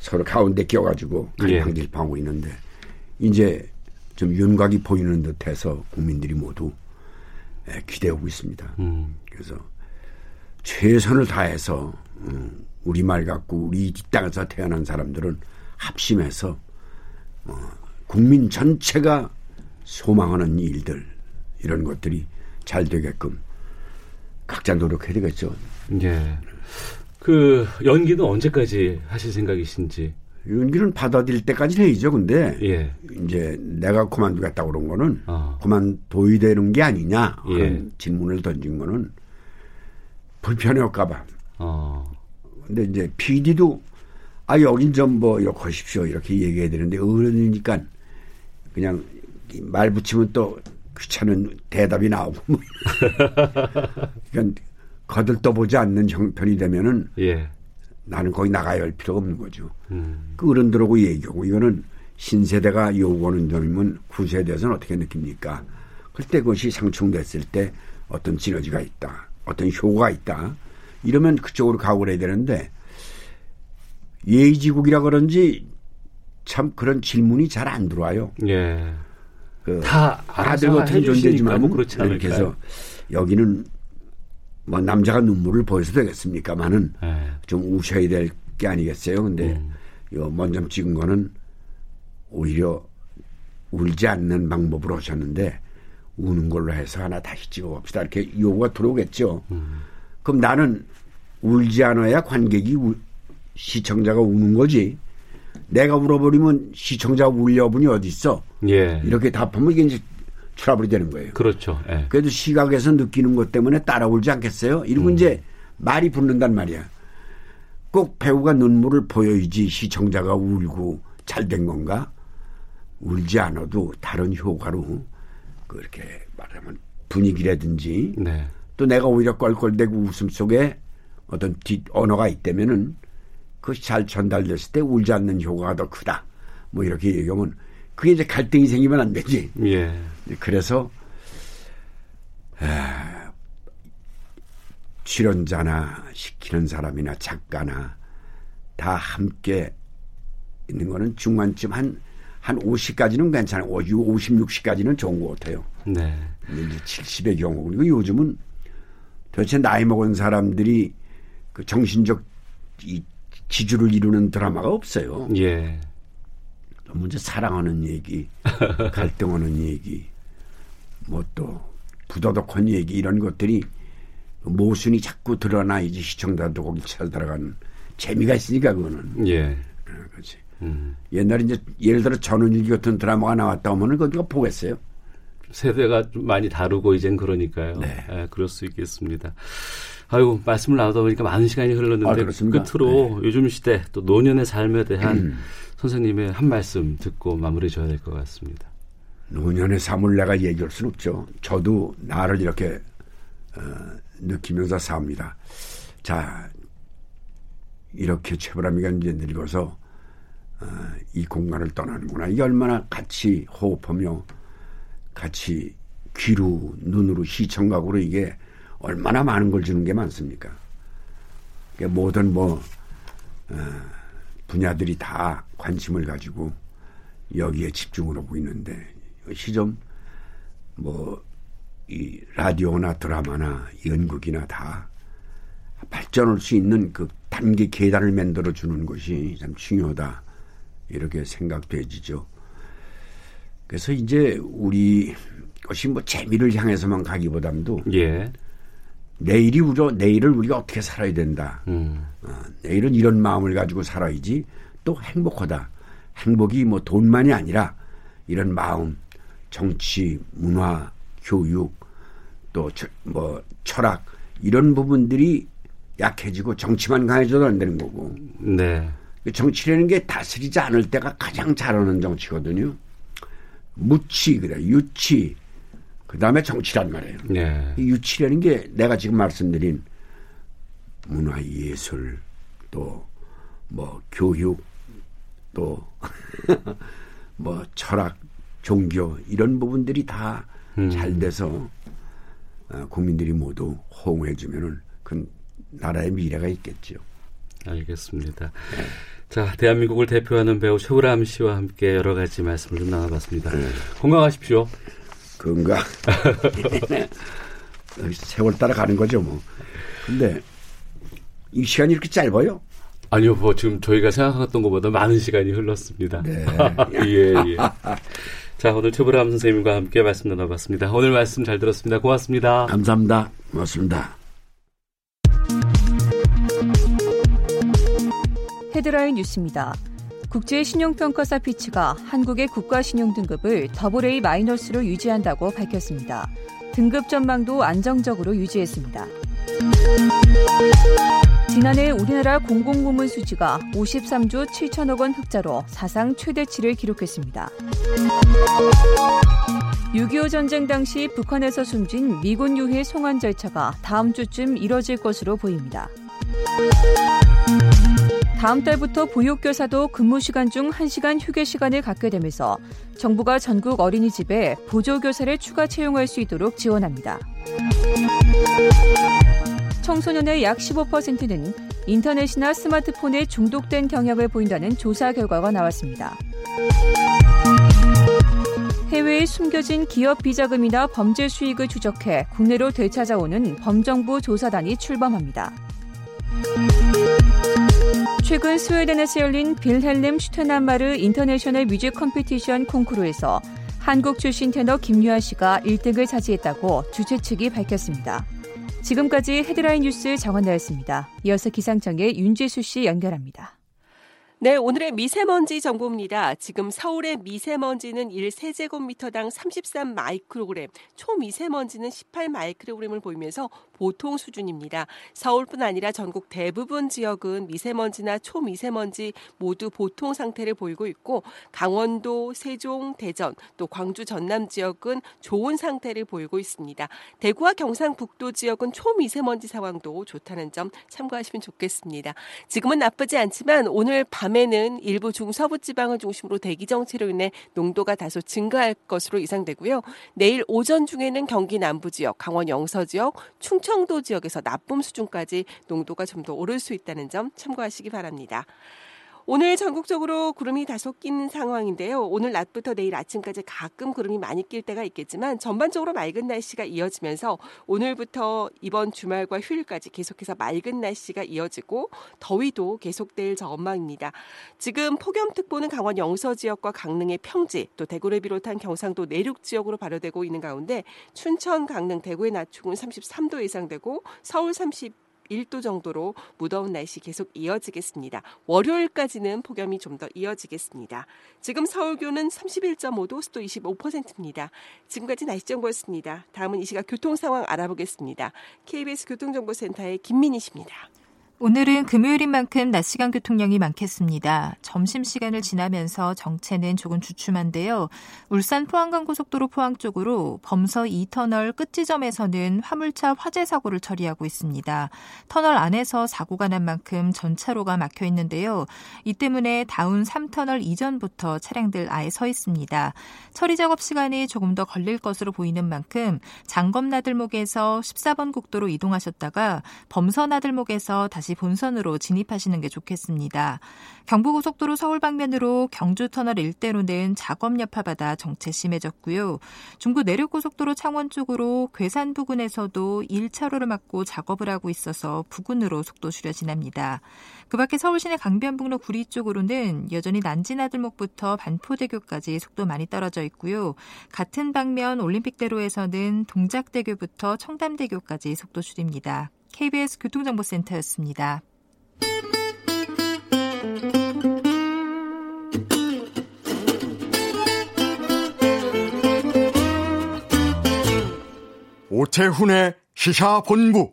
서로 가운데 껴가지고 갈팡질팡하고 있는데 이제 좀 윤곽이 보이는 듯해서 국민들이 모두 기대하고 있습니다. 음. 그래서 최선을 다해서 음, 우리 말 갖고 우리 땅에서 태어난 사람들은 합심해서 어, 국민 전체가 소망하는 일들 이런 것들이 잘 되게끔 각자 노력해야 되겠죠. 예. 그 연기는 언제까지 하실 생각이신지? 연기는 받아들일 때까지 해야죠. 근데 예. 이제 내가 그만두겠다 그런 거는 어. 그만둬야 되는 게 아니냐 하는 예. 질문을 던진 거는 불편할까봐. 어. 근데 이제 PD도 아 여긴 좀뭐 이렇게 하십시오 이렇게 얘기해야 되는데 어른이니까 그냥 말 붙이면 또 귀찮은 대답이 나오고 뭐. [laughs] 그러니까 거들떠보지 않는 형편이 되면은 예. 나는 거기 나가야 할 필요가 없는 거죠. 음. 그 어른들하고 얘기하고 이거는 신세대가 요구하는 점이면 구세대에서는 어떻게 느낍니까? 그때 그것이 상충됐을 때 어떤 시너지가 있다. 어떤 효과가 있다. 이러면 그쪽으로 가고 그래야 되는데 예의지국이라 그런지 참 그런 질문이 잘 안 들어와요. 예. 그 다 아들 같은 존재지만 뭐 그렇지 않을까요? 이렇게 해서 여기는 뭐 남자가 눈물을 보여서 되겠습니까만은 네. 좀 우셔야 될 게 아니겠어요. 근데 음. 요 먼저 찍은 거는 오히려 울지 않는 방법으로 하셨는데 우는 걸로 해서 하나 다시 찍어봅시다. 이렇게 요구가 들어오겠죠. 음. 그럼 나는 울지 않아야 관객이 우, 시청자가 우는 거지. 내가 울어버리면 시청자가 울려 분이 어디 있어? 예. 이렇게 답하면 이게 이제 트러블이 되는 거예요. 그렇죠. 예. 그래도 시각에서 느끼는 것 때문에 따라올지 않겠어요? 이러고 음. 이제 말이 붙는단 말이야. 꼭 배우가 눈물을 보여야지 시청자가 울고 잘 된 건가? 울지 않아도 다른 효과로 그렇게 말하면 분위기라든지 네. 또 내가 오히려 껄껄대고 웃음 속에 어떤 뒷 언어가 있다면은 그것이 잘 전달됐을 때 울지 않는 효과가 더 크다. 뭐 이렇게 얘기하면 그게 이제 갈등이 생기면 안 되지. 예. 그래서 아, 출연자나 시키는 사람이나 작가나 다 함께 있는 거는 중간쯤 한, 한 50까지는 괜찮아요. 50, 60까지는 좋은 것 같아요. 네. 근데 이제 70의 경우. 그리고 요즘은 도대체 나이 먹은 사람들이 그 정신적 이 지주를 이루는 드라마가 없어요. 예. 문제 사랑하는 얘기, [laughs] 갈등하는 얘기, 뭐 또 부도덕한 얘기 이런 것들이 모순이 자꾸 드러나야지 시청자도 거기 찾아들어가는 재미가 있으니까 그거는. 예. 그렇지. 음. 옛날에 이제 예를 들어 전원일기 같은 드라마가 나왔다 하면은 그거 보겠어요. 세대가 좀 많이 다르고 이젠 그러니까요. 네. 네. 그럴 수 있겠습니다. 아유 말씀을 나누다 보니까 많은 시간이 흘렀는데 아, 끝으로 네. 요즘 시대 또 노년의 삶에 대한 음. 선생님의 한 말씀 듣고 마무리 줘야 될 것 같습니다. 노년의 삶을 내가 얘기할 수는 없죠. 저도 나를 이렇게 어, 느끼면서 삽니다. 자, 이렇게 최보람이가 이제 늙어서 어, 이 공간을 떠나는구나. 이게 얼마나 같이 호흡하며 같이 귀로 눈으로 시청각으로 이게 얼마나 많은 걸 주는 게 많습니까? 모든 뭐 어, 분야들이 다 관심을 가지고 여기에 집중을 하고 있는데 시점 뭐 이 라디오나 드라마나 연극이나 다 발전할 수 있는 그 단계 계단을 만들어 주는 것이 참 중요하다 이렇게 생각되지죠. 그래서 이제 우리 것이 뭐 재미를 향해서만 가기보담도 예. 내일이 우리 내일을 우리가 어떻게 살아야 된다. 음. 어, 내일은 이런 마음을 가지고 살아야지 또 행복하다. 행복이 뭐 돈만이 아니라 이런 마음, 정치, 문화, 교육, 또 뭐 철학 이런 부분들이 약해지고 정치만 강해져도 안 되는 거고. 네. 정치라는 게 다스리지 않을 때가 가장 잘하는 정치거든요. 무치 그래 유치 그 다음에 정치란 말이에요. 네. 유치라는 게 내가 지금 말씀드린 문화 예술 또 뭐 교육 또 [laughs] 뭐 철학 종교 이런 부분들이 다잘 음. 돼서 어, 국민들이 모두 호응해 주면은 그 나라의 미래가 있겠죠. 알겠습니다. 네. 자, 대한민국을 대표하는 배우 최우람 씨와 함께 여러 가지 말씀을 좀 나눠봤습니다. 네. 건강하십시오. 건강. [laughs] 세월 따라 가는 거죠, 뭐. 근데 이 시간이 이렇게 짧아요? 아니요, 뭐 지금 저희가 생각했던 것보다 많은 시간이 흘렀습니다. 네. [laughs] 예, 예. 자, 오늘 최보람 선생님과 함께 말씀 나눠봤습니다. 오늘 말씀 잘 들었습니다. 고맙습니다. 감사합니다. 고맙습니다. 헤드라인 뉴스입니다. 국제 신용평가사 피치가 한국의 국가 신용 등급을 AA 마이너스로 유지한다고 밝혔습니다. 등급 전망도 안정적으로 유지했습니다. 지난해 우리나라 공공부문 수지가 53조 7천억 원 흑자로 사상 최대치를 기록했습니다. 6.25 전쟁 당시 북한에서 숨진 미군 유해 송환 절차가 다음 주쯤 이뤄질 것으로 보입니다. 다음 달부터 보육교사도 근무 시간 중 1시간 휴게 시간을 갖게 되면서 정부가 전국 어린이집에 보조교사를 추가 채용할 수 있도록 지원합니다. 청소년의 약 15%는 인터넷이나 스마트폰에 중독된 경향을 보인다는 조사 결과가 나왔습니다. 해외에 숨겨진 기업 비자금이나 범죄 수익을 추적해 국내로 되찾아오는 범정부 조사단이 출범합니다. 최근 스웨덴에서 열린 빌헬름 스텐함마르 International Music Competition 콩쿠르에서 한국 출신 테너 김유아 씨가 1등을 차지했다고 주최 측이 밝혔습니다. 지금까지 헤드라인 뉴스 정원나였습니다. 이어서 기상청의 윤지수 씨 연결합니다. 네, 오늘의 미세먼지 정보입니다. 지금 서울의 미세먼지는 1세제곱미터당 33 마이크로그램, 초미세먼지는 18 마이크로그램을 보이면서 보통 수준입니다. 서울뿐 아니라 전국 대부분 지역은 미세먼지나 초미세먼지 모두 보통 상태를 보이고 있고 강원도, 세종, 대전, 또 광주 전남 지역은 좋은 상태를 보이고 있습니다. 대구와 경상북도 지역은 초미세먼지 상황도 좋다는 점 참고하시면 좋겠습니다. 지금은 나쁘지 않지만 오늘 밤 밤에는 일부 중서부 지방을 중심으로 대기 정체로 인해 농도가 다소 증가할 것으로 예상되고요. 내일 오전 중에는 경기 남부 지역, 강원 영서 지역, 충청도 지역에서 나쁨 수준까지 농도가 좀 더 오를 수 있다는 점 참고하시기 바랍니다. 오늘 전국적으로 구름이 다소 낀 상황인데요. 오늘 낮부터 내일 아침까지 가끔 구름이 많이 낄 때가 있겠지만 전반적으로 맑은 날씨가 이어지면서 오늘부터 이번 주말과 휴일까지 계속해서 맑은 날씨가 이어지고 더위도 계속될 전망입니다. 지금 폭염특보는 강원 영서 지역과 강릉의 평지 또 대구를 비롯한 경상도 내륙 지역으로 발효되고 있는 가운데 춘천, 강릉, 대구의 낮 축은 33도 예상되고 서울 30 1도 정도로 무더운 날씨 계속 이어지겠습니다. 월요일까지는 폭염이 좀 더 이어지겠습니다. 지금 서울 기온은 31.5도, 습도 25%입니다. 지금까지 날씨 정보였습니다. 다음은 이 시각 교통 상황 알아보겠습니다. KBS 교통정보센터의 김민희 씨입니다. 오늘은 금요일인 만큼 낮 시간 교통량이 많겠습니다. 점심 시간을 지나면서 정체는 조금 주춤한데요. 울산 포항간 고속도로 포항 쪽으로 범서 2터널 끝지점에서는 화물차 화재 사고를 처리하고 있습니다. 터널 안에서 사고가 난 만큼 전차로가 막혀 있는데요. 이 때문에 다운 3터널 이전부터 차량들 아예 서 있습니다. 처리 작업 시간이 조금 더 걸릴 것으로 보이는 만큼 장검 나들목에서 14번 국도로 이동하셨다가 범서 나들목에서 다시 다시 본선으로 진입하시는 게 좋겠습니다. 경부고속도로 서울 방면으로 경주 터널 일대로는 작업 여파받아 정체 심해졌고요. 중부 내륙고속도로 창원 쪽으로 괴산 부근에서도 1차로를 막고 작업을 하고 있어서 부근으로 속도 줄여 지납니다. 그 밖에 서울 시내 강변북로 구리 쪽으로는 여전히 난지나들목부터 반포대교까지 속도 많이 떨어져 있고요. 같은 방면 올림픽대로에서는 동작대교부터 청담대교까지 속도 줄입니다. KBS 교통정보센터였습니다. 오태훈의 시사본부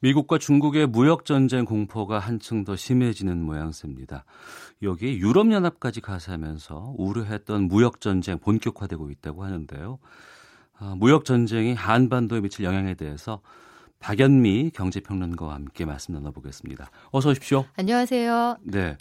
미국과 중국의 무역 전쟁 공포가 한층 더 심해지는 모양새입니다. 여기에 유럽연합까지 가세하면서 우려했던 무역 전쟁 본격화되고 있다고 하는데요. 아, 무역 전쟁이 한반도에 미칠 영향에 대해서 박연미 경제평론가와 함께 말씀 나눠보겠습니다. 어서 오십시오. 안녕하세요. 네.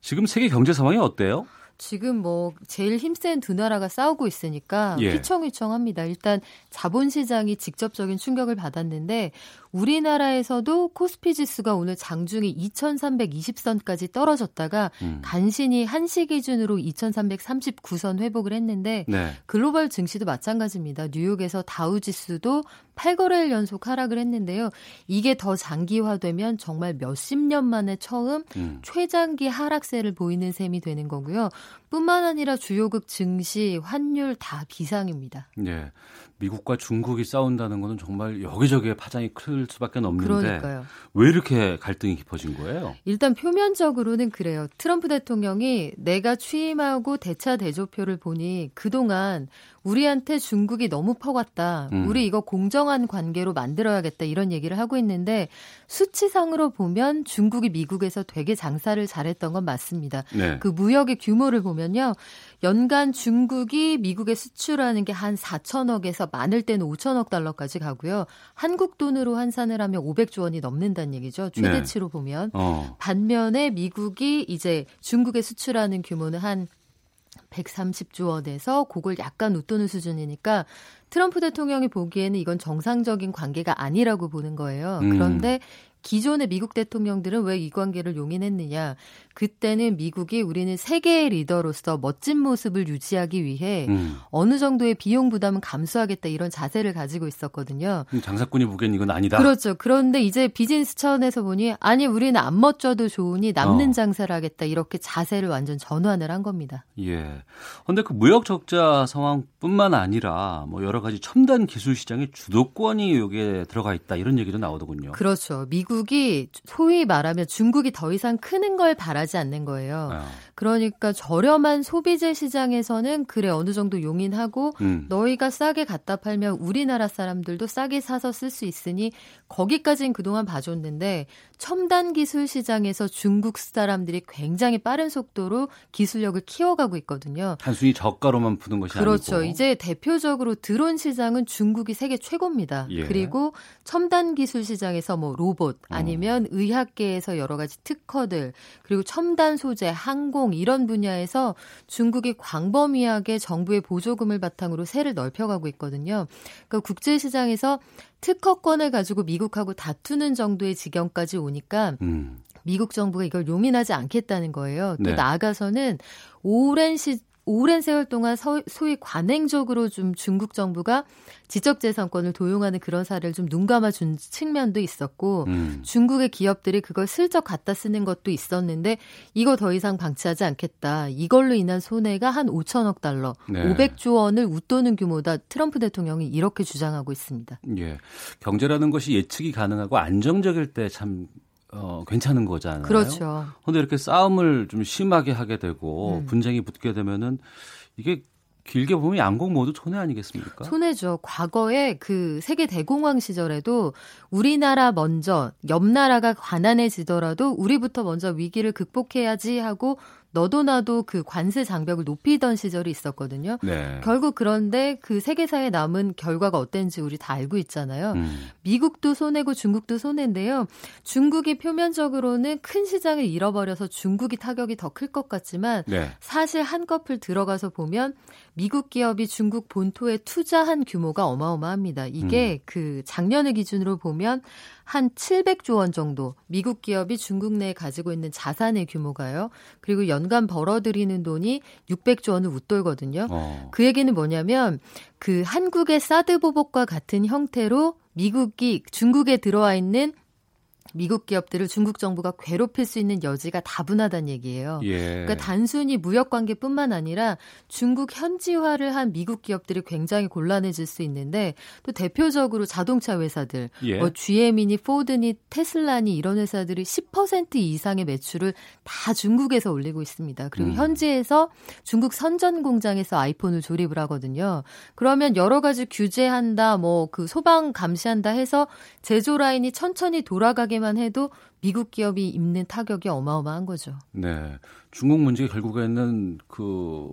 지금 세계 경제 상황이 어때요? 지금 뭐 제일 힘센 두 나라가 싸우고 있으니까 예. 휘청휘청합니다. 일단 자본 시장이 직접적인 충격을 받았는데 우리나라에서도 코스피 지수가 오늘 장중에 2,320선까지 떨어졌다가 음. 간신히 한시 기준으로 2,339선 회복을 했는데 네. 글로벌 증시도 마찬가지입니다. 뉴욕에서 다우 지수도 8거래일 연속 하락을 했는데요. 이게 더 장기화되면 정말 몇십 년 만에 처음 음. 최장기 하락세를 보이는 셈이 되는 거고요. 뿐만 아니라 주요국 증시, 환율 다 비상입니다. 네. 미국과 중국이 싸운다는 것은 정말 여기저기에 파장이 클 수밖에 없는데 그러니까요. 왜 이렇게 갈등이 깊어진 거예요? 일단 표면적으로는 그래요. 트럼프 대통령이 내가 취임하고 대차 대조표를 보니 그동안 우리한테 중국이 너무 퍼갔다. 음. 우리 이거 공정한 관계로 만들어야겠다. 이런 얘기를 하고 있는데 수치상으로 보면 중국이 미국에서 되게 장사를 잘했던 건 맞습니다. 네. 그 무역의 규모를 보면요. 연간 중국이 미국에 수출하는 게 한 4천억에서 많을 때는 5천억 달러까지 가고요. 한국 돈으로 환산을 하면 500조 원이 넘는다는 얘기죠. 최대치로 네. 보면. 어. 반면에 미국이 이제 중국에 수출하는 규모는 한 130조 원에서 그걸 약간 웃도는 수준이니까 트럼프 대통령이 보기에는 이건 정상적인 관계가 아니라고 보는 거예요. 음. 그런데 기존의 미국 대통령들은 왜 이 관계를 용인했느냐. 그때는 미국이 우리는 세계의 리더로서 멋진 모습을 유지하기 위해 음. 어느 정도의 비용 부담은 감수하겠다 이런 자세를 가지고 있었거든요. 장사꾼이 보기엔 이건 아니다. 그렇죠. 그런데 이제 비즈니스 차원에서 보니 아니 우리는 안 멋져도 좋으니 남는 어. 장사를 하겠다 이렇게 자세를 완전 전환을 한 겁니다. 예. 근데 그 무역 적자 상황 뿐만 아니라 뭐 여러 가지 첨단 기술 시장의 주도권이 여기에 들어가 있다 이런 얘기도 나오더군요. 그렇죠. 미국 미국이 소위 말하면 중국이 더 이상 크는 걸 바라지 않는 거예요. 아. 그러니까 저렴한 소비재 시장에서는 그래 어느 정도 용인하고 음. 너희가 싸게 갖다 팔면 우리나라 사람들도 싸게 사서 쓸 수 있으니 거기까지는 그동안 봐줬는데 첨단 기술 시장에서 중국 사람들이 굉장히 빠른 속도로 기술력을 키워가고 있거든요. 단순히 저가로만 푸는 것이 그렇죠. 아니고. 이제 대표적으로 드론 시장은 중국이 세계 최고입니다. 예. 그리고 첨단 기술 시장에서 뭐 로봇 아니면 어. 의학계에서 여러 가지 특허들 그리고 첨단 소재, 항공 이런 분야에서 중국이 광범위하게 정부의 보조금을 바탕으로 세를 넓혀가고 있거든요. 그러니까 국제 시장에서 특허권을 가지고 미국하고 다투는 정도의 지경까지 오니까 음. 미국 정부가 이걸 용인하지 않겠다는 거예요. 또 네. 나아가서는 오랜 시 오랜 세월 동안 서, 소위 관행적으로 좀 중국 정부가 지적재산권을 도용하는 그런 사례를 좀 눈감아 준 측면도 있었고 음. 중국의 기업들이 그걸 슬쩍 갖다 쓰는 것도 있었는데 이거 더 이상 방치하지 않겠다. 이걸로 인한 손해가 한 5천억 달러, 네. 500조 원을 웃도는 규모다. 트럼프 대통령이 이렇게 주장하고 있습니다. 예. 경제라는 것이 예측이 가능하고 안정적일 때 참 어, 괜찮은 거잖아요. 그렇죠. 근데 이렇게 싸움을 좀 심하게 하게 되고 음. 분쟁이 붙게 되면은 이게 길게 보면 양국 모두 손해 아니겠습니까? 손해죠. 과거에 그 세계 대공황 시절에도 우리나라 먼저 옆 나라가 가난해지더라도 우리부터 먼저 위기를 극복해야지 하고 너도 나도 그 관세 장벽을 높이던 시절이 있었거든요. 네. 결국 그런데 그 세계사에 남은 결과가 어땠는지 우리 다 알고 있잖아요. 음. 미국도 손해고 중국도 손해인데요. 중국이 표면적으로는 큰 시장을 잃어버려서 중국이 타격이 더 클 것 같지만 네. 사실 한꺼풀 들어가서 보면 미국 기업이 중국 본토에 투자한 규모가 어마어마합니다. 이게 음. 그 작년을 기준으로 보면 한 700조 원 정도 미국 기업이 중국 내에 가지고 있는 자산의 규모가요. 그리고 연간 벌어들이는 돈이 600조 원을 웃돌거든요. 어. 그 얘기는 뭐냐면 그 한국의 사드 보복과 같은 형태로 미국이 중국에 들어와 있는 미국 기업들을 중국 정부가 괴롭힐 수 있는 여지가 다분하다는 얘기예요. 예. 그러니까 단순히 무역 관계뿐만 아니라 중국 현지화를 한 미국 기업들이 굉장히 곤란해질 수 있는데 또 대표적으로 자동차 회사들, 예. 뭐 GM이니 포드니 테슬라니 이런 회사들이 10% 이상의 매출을 다 중국에서 올리고 있습니다. 그리고 음. 현지에서 중국 선전 공장에서 아이폰을 조립을 하거든요. 그러면 여러 가지 규제한다, 뭐 그 소방 감시한다 해서 제조 라인이 천천히 돌아가게 얘기만 해도 미국 기업이 입는 타격이 어마어마한 거죠. 네. 중국 문제가 결국에는 그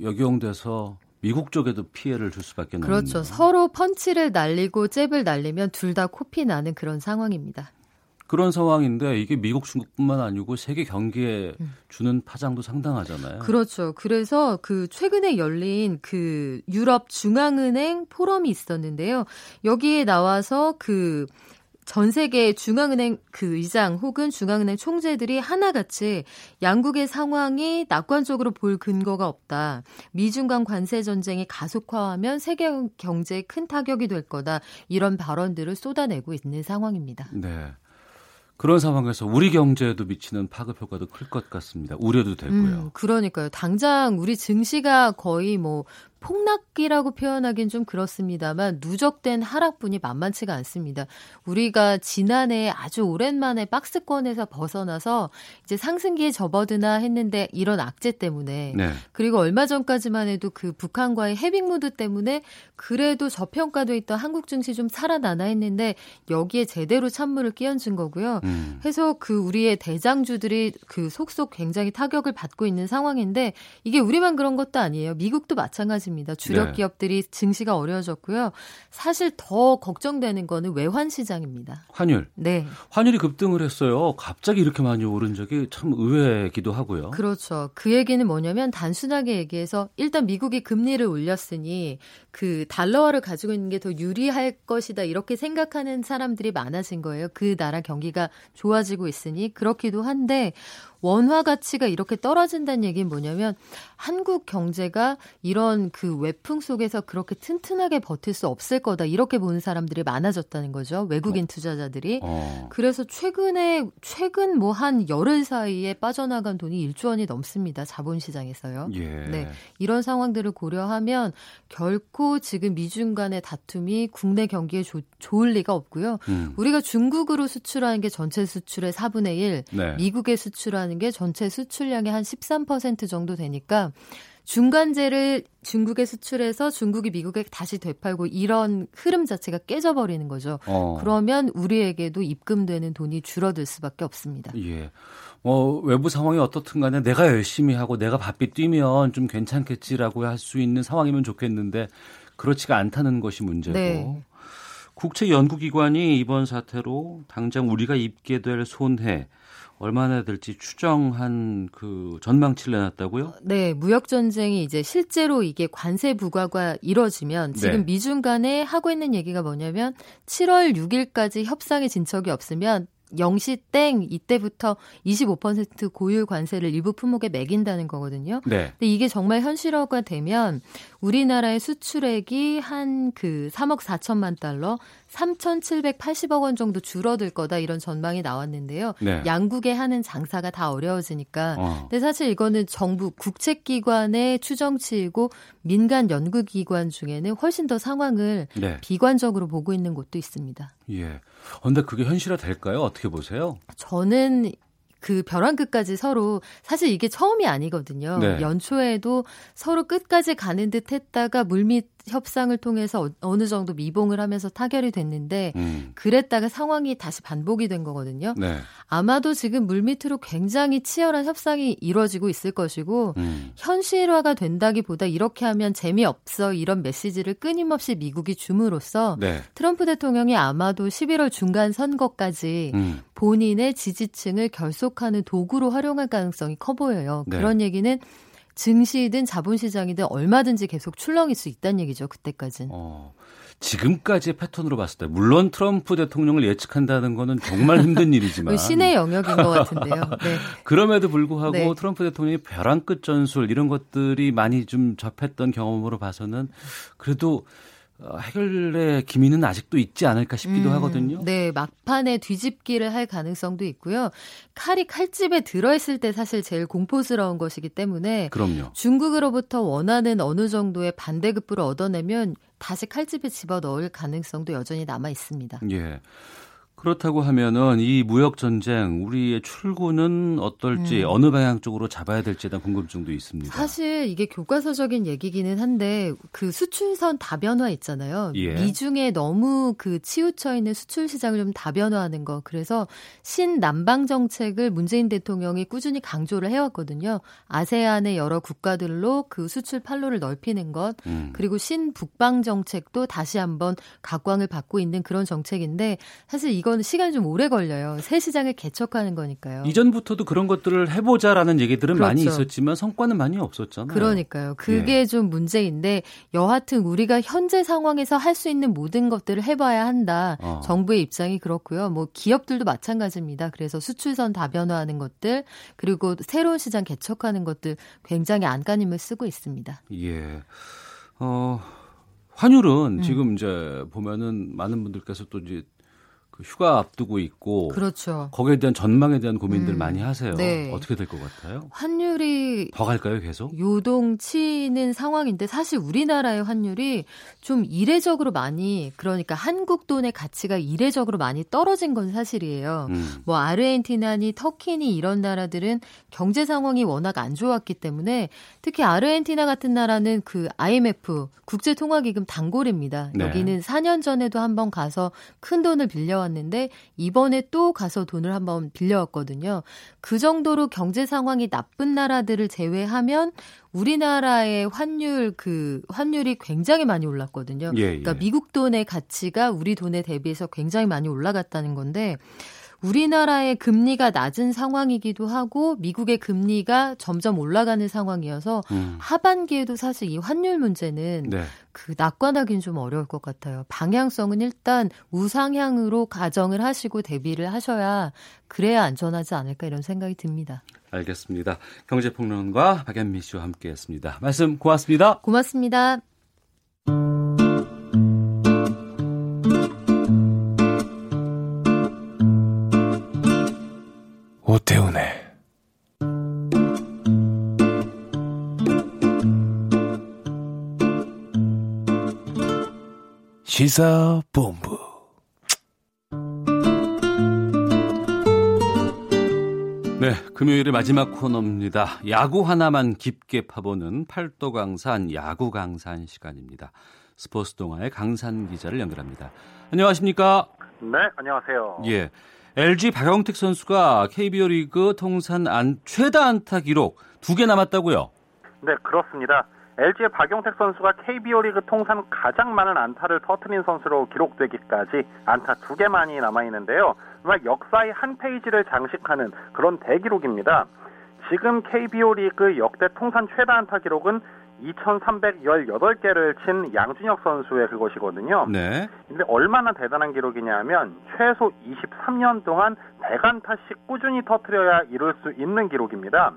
역용돼서 미국 쪽에도 피해를 줄 수밖에 없는 그렇죠. 서로 펀치를 날리고 잽을 날리면 둘 다 코피 나는 그런 상황입니다. 그런 상황인데 이게 미국 중국뿐만 아니고 세계 경기에 음. 주는 파장도 상당하잖아요. 그렇죠. 그래서 그 최근에 열린 그 유럽 중앙은행 포럼이 있었는데요. 여기에 나와서 그 전 세계 중앙은행 그 의장 혹은 중앙은행 총재들이 하나같이 양국의 상황이 낙관적으로 볼 근거가 없다. 미중 간 관세 전쟁이 가속화하면 세계 경제에 큰 타격이 될 거다. 이런 발언들을 쏟아내고 있는 상황입니다. 네. 그런 상황에서 우리 경제에도 미치는 파급 효과도 클 것 같습니다. 우려도 되고요. 음, 그러니까요. 당장 우리 증시가 거의 뭐 폭락기라고 표현하기는 좀 그렇습니다만 누적된 하락분이 만만치가 않습니다. 우리가 지난해 아주 오랜만에 박스권에서 벗어나서 이제 상승기에 접어드나 했는데 이런 악재 때문에 네. 그리고 얼마 전까지만 해도 그 북한과의 해빙 무드 때문에 그래도 저평가돼 있던 한국 증시 좀 살아나나 했는데 여기에 제대로 찬물을 끼얹은 거고요. 음. 해서 그 우리의 대장주들이 그 속속 굉장히 타격을 받고 있는 상황인데 이게 우리만 그런 것도 아니에요. 미국도 마찬가지입니다. 있습니다. 주력 네. 기업들이 증시가 어려워졌고요. 사실 더 걱정되는 거는 외환 시장입니다. 환율. 네. 환율이 급등을 했어요. 갑자기 이렇게 많이 오른 적이 참 의외기도 하고요. 그렇죠. 그 얘기는 뭐냐면 단순하게 얘기해서 일단 미국이 금리를 올렸으니 그 달러화를 가지고 있는 게 더 유리할 것이다 이렇게 생각하는 사람들이 많아진 거예요. 그 나라 경기가 좋아지고 있으니 그렇기도 한데 원화 가치가 이렇게 떨어진다는 얘기는 뭐냐면 한국 경제가 이런 그 외풍 속에서 그렇게 튼튼하게 버틸 수 없을 거다 이렇게 보는 사람들이 많아졌다는 거죠. 외국인 어. 투자자들이. 어. 그래서 최근에 최근 뭐 한 열흘 사이에 빠져나간 돈이 1조 원이 넘습니다. 자본시장에서요. 예. 네. 이런 상황들을 고려하면 결코 지금 미중 간의 다툼이 국내 경기에 조, 좋을 리가 없고요. 음. 우리가 중국으로 수출하는 게 전체 수출의 4분의 1, 네. 미국에 수출하는 게 전체 수출량의 한 13% 정도 되니까 중간재를 중국에 수출해서 중국이 미국에 다시 되팔고 이런 흐름 자체가 깨져버리는 거죠. 어. 그러면 우리에게도 입금되는 돈이 줄어들 수밖에 없습니다. 예. 어, 외부 상황이 어떻든 간에 내가 열심히 하고 내가 바삐 뛰면 좀 괜찮겠지라고 할 수 있는 상황이면 좋겠는데 그렇지가 않다는 것이 문제고. 네. 국제 연구기관이 이번 사태로 당장 우리가 입게 될 손해 얼마나 될지 추정한 그 전망치를 내놨다고요? 네, 무역 전쟁이 이제 실제로 이게 관세 부과가 이뤄지면 지금 네. 미중 간에 하고 있는 얘기가 뭐냐면 7월 6일까지 협상에 진척이 없으면 0시 땡 이때부터 25% 고율 관세를 일부 품목에 매긴다는 거거든요. 네. 근데 이게 정말 현실화가 되면 우리나라의 수출액이 한 그 3억 4천만 달러, 3,780억 원 정도 줄어들 거다 이런 전망이 나왔는데요. 네. 양국에 하는 장사가 다 어려워지니까. 어. 근데 사실 이거는 정부 국책기관의 추정치이고 민간 연구기관 중에는 훨씬 더 상황을 네. 비관적으로 보고 있는 곳도 있습니다. 예. 근데 그게 현실화 될까요? 어떻게 보세요? 저는 그 벼랑 끝까지 서로 사실 이게 처음이 아니거든요. 네. 연초에도 서로 끝까지 가는 듯 했다가 물밑 협상을 통해서 어, 느 정도 미봉을 하면서 타결이 됐는데 음. 그랬다가 상황이 다시 반복이 된 거거든요. 네. 아마도 지금 물밑으로 굉장히 치열한 협상이 이루어지고 있을 것이고 음. 현실화가 된다기보다 이렇게 하면 재미없어 이런 메시지를 끊임없이 미국이 줌으로써 네. 트럼프 대통령이 아마도 11월 중간 선거까지 음. 본인의 지지층을 결속하는 도구로 활용할 가능성이 커 보여요. 네. 그런 얘기는 증시든 자본시장이든 얼마든지 계속 출렁일 수 있다는 얘기죠. 그때까지는. 어, 지금까지의 패턴으로 봤을 때 물론 트럼프 대통령을 예측한다는 거는 정말 힘든 [laughs] 일이지만 신의 영역인 것 같은데요. 네. 그럼에도 불구하고 네. 트럼프 대통령이 벼랑 끝 전술 이런 것들이 많이 좀 접했던 경험으로 봐서는 그래도 어, 해결의 기미는 아직도 있지 않을까 싶기도 음, 하거든요. 네, 막판에 뒤집기를 할 가능성도 있고요. 칼이 칼집에 들어있을 때 사실 제일 공포스러운 것이기 때문에 그럼요. 중국으로부터 원하는 어느 정도의 반대급부를 얻어내면 다시 칼집에 집어 넣을 가능성도 여전히 남아 있습니다. 예. 그렇다고 하면은 이 무역 전쟁 우리의 출구는 어떨지 음. 어느 방향 쪽으로 잡아야 될지에 대한 궁금증도 있습니다. 사실 이게 교과서적인 얘기기는 한데 그 수출선 다변화 있잖아요. 예. 미중에 너무 그 치우쳐 있는 수출 시장을 좀 다변화하는 거. 그래서 신남방 정책을 문재인 대통령이 꾸준히 강조를 해왔거든요. 아세안의 여러 국가들로 그 수출 판로를 넓히는 것 음. 그리고 신북방 정책도 다시 한번 각광을 받고 있는 그런 정책인데 사실 이거 이거는 시간이 좀 오래 걸려요. 새 시장을 개척하는 거니까요. 이전부터도 그런 것들을 해보자라는 얘기들은 그렇죠. 많이 있었지만 성과는 많이 없었잖아요. 그러니까요. 그게 예. 좀 문제인데 여하튼 우리가 현재 상황에서 할 수 있는 모든 것들을 해봐야 한다. 어. 정부의 입장이 그렇고요. 뭐 기업들도 마찬가지입니다. 그래서 수출선 다변화하는 것들 그리고 새로운 시장 개척하는 것들 굉장히 안간힘을 쓰고 있습니다. 예. 어. 환율은 음. 지금 이제 보면은 많은 분들께서 또 이제 그 휴가 앞두고 있고 그렇죠. 거기에 대한 전망에 대한 고민들 음, 많이 하세요. 네. 어떻게 될 것 같아요? 환율이 더 갈까요, 계속? 요동치는 상황인데 사실 우리나라의 환율이 좀 이례적으로 많이 그러니까 한국 돈의 가치가 이례적으로 많이 떨어진 건 사실이에요. 음. 뭐 아르헨티나니 터키니 이런 나라들은 경제 상황이 워낙 안 좋았기 때문에 특히 아르헨티나 같은 나라는 그 IMF 국제통화기금 단골입니다. 네. 여기는 4년 전에도 한번 가서 큰 돈을 빌려 왔는데 이번에 또 가서 돈을 한번 빌려왔거든요. 그 정도로 경제 상황이 나쁜 나라들을 제외하면 우리나라의 환율 그 환율이 굉장히 많이 올랐거든요. 예, 예. 그러니까 미국 돈의 가치가 우리 돈에 대비해서 굉장히 많이 올라갔다는 건데 우리나라의 금리가 낮은 상황이기도 하고 미국의 금리가 점점 올라가는 상황이어서 음. 하반기에도 사실 이 환율 문제는 네. 그 낙관하기는 좀 어려울 것 같아요. 방향성은 일단 우상향으로 가정을 하시고 대비를 하셔야 그래야 안전하지 않을까 이런 생각이 듭니다. 알겠습니다. 경제평론가 박연미 씨와 함께했습니다. 말씀 고맙습니다. 고맙습니다. 오태훈의 시사본부 네, 금요일의 마지막 코너입니다. 야구 하나만 깊게 파보는 팔도 강산 야구 강산 시간입니다. 스포츠 동아의 강산 기자를 연결합니다. 안녕하십니까? 네, 안녕하세요. 예. LG 박영택 선수가 KBO 리그 통산 안, 최다 안타 기록 두 개 남았다고요? 네, 그렇습니다. LG의 박용택 선수가 KBO 리그 통산 가장 많은 안타를 터트린 선수로 기록되기까지 안타 두 개만이 남아 있는데요. 정말 역사의 한 페이지를 장식하는 그런 대기록입니다. 지금 KBO 리그 역대 통산 최다 안타 기록은 2,318개를 친 양준혁 선수의 그것이거든요. 네. 근데 얼마나 대단한 기록이냐면 최소 23년 동안 100안타씩 꾸준히 터트려야 이룰 수 있는 기록입니다.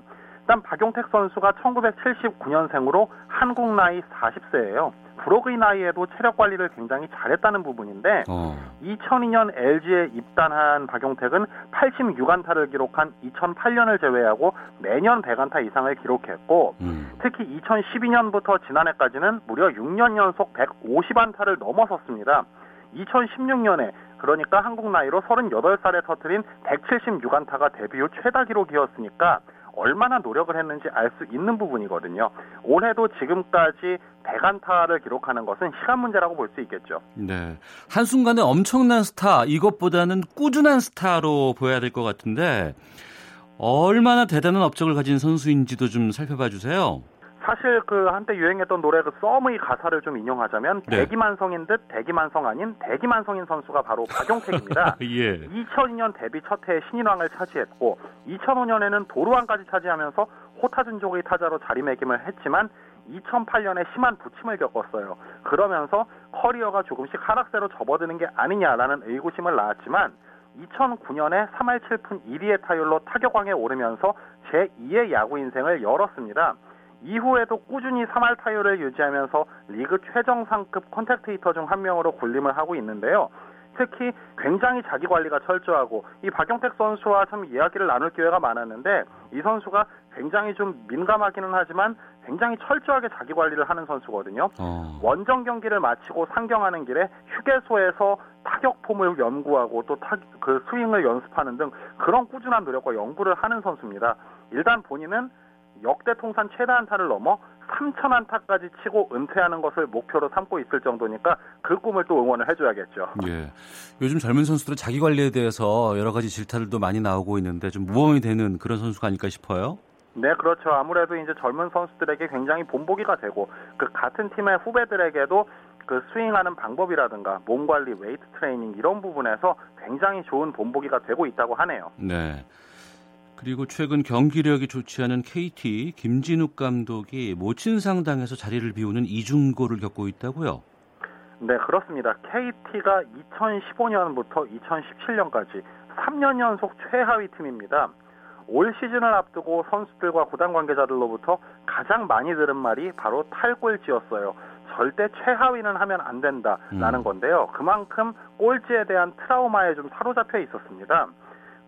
일단 박용택 선수가 1979년생으로 한국 나이 40세예요. 브로그의 나이에도 체력 관리를 굉장히 잘했다는 부분인데 어. 2002년 LG에 입단한 박용택은 86안타를 기록한 2008년을 제외하고 매년 100안타 이상을 기록했고 음. 특히 2012년부터 지난해까지는 무려 6년 연속 150안타를 넘어섰습니다. 2016년에 그러니까 한국 나이로 38살에 터트린 176안타가 데뷔 후 최다 기록이었으니까 얼마나 노력을 했는지 알 수 있는 부분이거든요. 올해도 지금까지 100안타를 기록하는 것은 시간 문제라고 볼 수 있겠죠. 네. 한순간에 엄청난 스타, 이것보다는 꾸준한 스타로 보여야 될 것 같은데, 얼마나 대단한 업적을 가진 선수인지도 좀 살펴봐 주세요. 사실 그 한때 유행했던 노래 그 썸의 가사를 좀 인용하자면 네. 대기만성인 듯 대기만성 아닌 대기만성인 선수가 바로 박용택입니다. [laughs] 예. 2002년 데뷔 첫 해에 신인왕을 차지했고 2005년에는 도루왕까지 차지하면서 호타준족의 타자로 자리매김을 했지만 2008년에 심한 부침을 겪었어요. 그러면서 커리어가 조금씩 하락세로 접어드는 게 아니냐라는 의구심을 낳았지만 2009년에 3할 7푼 1위의 타율로 타격왕에 오르면서 제2의 야구 인생을 열었습니다. 이후에도 꾸준히 3할 타율을 유지하면서 리그 최정상급 contact hitter 중 한 명으로 군림을 하고 있는데요. 특히 굉장히 자기 관리가 철저하고 이 박용택 선수와 참 이야기를 나눌 기회가 많았는데 이 선수가 굉장히 좀 민감하기는 하지만 굉장히 철저하게 자기 관리를 하는 선수거든요. 어. 원정 경기를 마치고 상경하는 길에 휴게소에서 타격 폼을 연구하고 또 그 스윙을 연습하는 등 그런 꾸준한 노력과 연구를 하는 선수입니다. 일단 본인은 역대 통산 최다 안타를 넘어 3천 안타까지 치고 은퇴하는 것을 목표로 삼고 있을 정도니까 그 꿈을 또 응원을 해줘야겠죠. 예. 요즘 젊은 선수들은 자기 관리에 대해서 여러 가지 질타들도 많이 나오고 있는데 좀 모범이 되는 그런 선수가 아닐까 싶어요. 네, 그렇죠. 아무래도 이제 젊은 선수들에게 굉장히 본보기가 되고 그 같은 팀의 후배들에게도 그 스윙하는 방법이라든가 몸 관리, 웨이트 트레이닝 이런 부분에서 굉장히 좋은 본보기가 되고 있다고 하네요. 네. 그리고 최근 경기력이 좋지 않은 KT 김진욱 감독이 모친상 당해서 자리를 비우는 이중고를 겪고 있다고요. 네, 그렇습니다. KT가 2015년부터 2017년까지 3년 연속 최하위 팀입니다. 올 시즌을 앞두고 선수들과 구단 관계자들로부터 가장 많이 들은 말이 바로 탈골지였어요. 절대 최하위는 하면 안 된다라는 음. 건데요. 그만큼 꼴찌에 대한 트라우마에 좀 사로잡혀 있었습니다.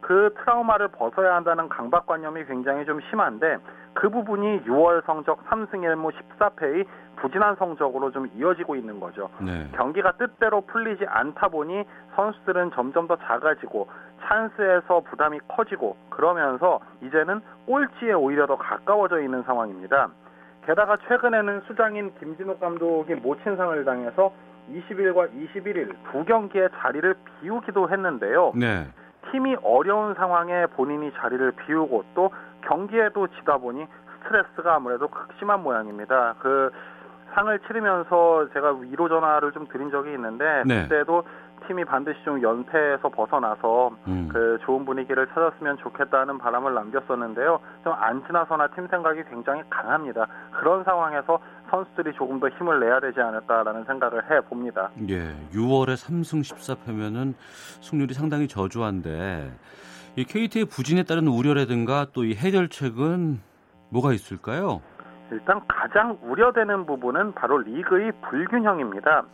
그 트라우마를 벗어야 한다는 강박관념이 굉장히 좀 심한데 그 부분이 6월 성적 3승 1무 14패의 부진한 성적으로 좀 이어지고 있는 거죠. 네. 경기가 뜻대로 풀리지 않다 보니 선수들은 점점 더 작아지고 찬스에서 부담이 커지고 그러면서 이제는 꼴찌에 오히려 더 가까워져 있는 상황입니다. 게다가 최근에는 수장인 김진욱 감독이 모친상을 당해서 20일과 21일 두 경기의 자리를 비우기도 했는데요. 네. 팀이 어려운 상황에 본인이 자리를 비우고 또 경기에도 지다 보니 스트레스가 아무래도 극심한 모양입니다. 그 상을 치르면서 제가 위로 전화를 좀 드린 적이 있는데 네. 그때도 팀이 반드시 좀 연패에서 벗어나서 음. 그 좋은 분위기를 찾았으면 좋겠다는 바람을 남겼었는데요. 좀 안 지나서나 팀 생각이 굉장히 강합니다. 그런 상황에서 선수들이 조금 더 힘을 내야 되지 않을까라는 생각을 해 봅니다. 예. 6월에 3승 14패면은 승률이 상당히 저조한데 이 KT의 부진에 따른 우려라든가 또 이 해결책은 뭐가 있을까요? 일단 가장 우려되는 부분은 바로 리그의 불균형입니다.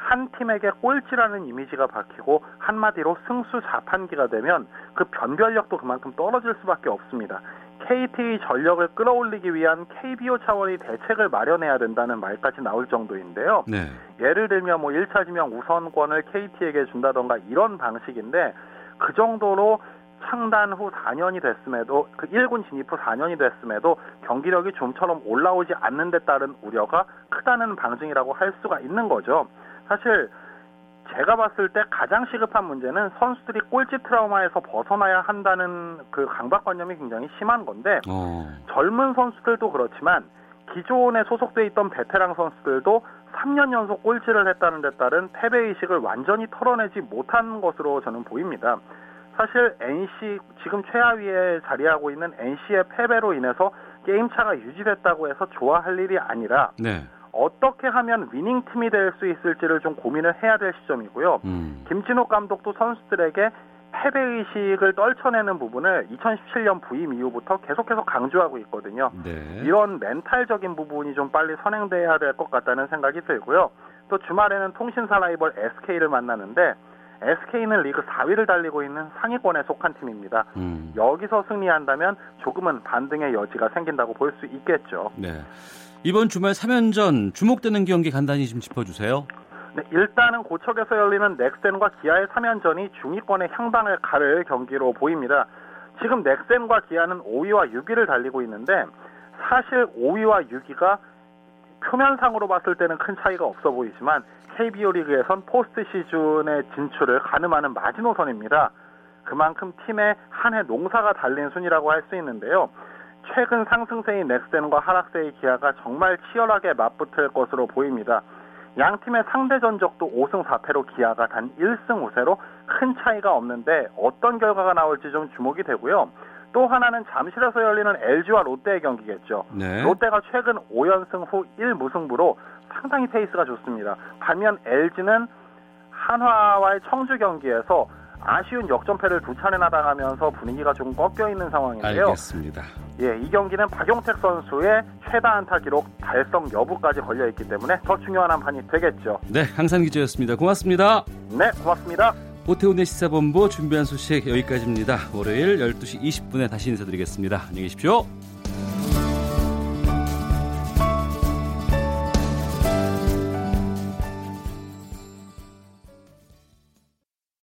한 팀에게 꼴찌라는 이미지가 박히고 한마디로 승수 자판기가 되면 그 변별력도 그만큼 떨어질 수밖에 없습니다. KT의 전력을 끌어올리기 위한 KBO 차원의 대책을 마련해야 된다는 말까지 나올 정도인데요. 네. 예를 들면 뭐 1차 지명 우선권을 KT에게 준다던가 이런 방식인데 그 정도로 창단 후 4년이 됐음에도 그 1군 진입 후 4년이 됐음에도 경기력이 좀처럼 올라오지 않는 데 따른 우려가 크다는 방증이라고 할 수가 있는 거죠. 사실 제가 봤을 때 가장 시급한 문제는 선수들이 꼴찌 트라우마에서 벗어나야 한다는 그 강박관념이 굉장히 심한 건데 어. 젊은 선수들도 그렇지만 기존에 소속돼 있던 베테랑 선수들도 3년 연속 꼴찌를 했다는 데 따른 패배 의식을 완전히 털어내지 못한 것으로 저는 보입니다. 사실 NC 지금 최하위에 자리하고 있는 NC의 패배로 인해서 게임 차가 유지됐다고 해서 좋아할 일이 아니라 네. 어떻게 하면 위닝 팀이 될 수 있을지를 좀 고민을 해야 될 시점이고요. 음. 김진욱 감독도 선수들에게 패배 의식을 떨쳐내는 부분을 2017년 부임 이후부터 계속해서 강조하고 있거든요. 네. 이런 멘탈적인 부분이 좀 빨리 선행돼야 될 것 같다는 생각이 들고요. 또 주말에는 통신사 라이벌 SK를 만나는데 SK는 리그 4위를 달리고 있는 상위권에 속한 팀입니다. 음. 여기서 승리한다면 조금은 반등의 여지가 생긴다고 볼 수 있겠죠. 네. 이번 주말 3연전 주목되는 경기 간단히 좀 짚어주세요. 네, 일단은 고척에서 열리는 넥센과 기아의 3연전이 중위권의 향방을 가를 경기로 보입니다. 지금 넥센과 기아는 5위와 6위를 달리고 있는데 사실 5위와 6위가 표면상으로 봤을 때는 큰 차이가 없어 보이지만 KBO 리그에선 포스트 시즌의 진출을 가늠하는 마지노선입니다. 그만큼 팀의 한 해 농사가 달린 순위라고 할 수 있는데요. 최근 상승세인 넥센과 하락세의 기아가 정말 치열하게 맞붙을 것으로 보입니다. 양 팀의 상대 전적도 5승 4패로 기아가 단 1승 5세로 큰 차이가 없는데 어떤 결과가 나올지 좀 주목이 되고요. 또 하나는 잠실에서 열리는 LG와 롯데의 경기겠죠. 네. 롯데가 최근 5연승 후 1무승부로 상당히 페이스가 좋습니다. 반면 LG는 한화와의 청주 경기에서 아쉬운 역전패를 두 차례나 당하면서 분위기가 좀 꺾여 있는 상황인데요. 알겠습니다. 예, 이 경기는 박용택 선수의 최다 안타 기록 달성 여부까지 걸려 있기 때문에 더 중요한 한 판이 되겠죠. 네, 강산 기자였습니다. 고맙습니다. 네, 고맙습니다. 오태훈의 시사본부 준비한 소식 여기까지입니다. 월요일 12시 20분에 다시 인사드리겠습니다. 안녕히 계십시오.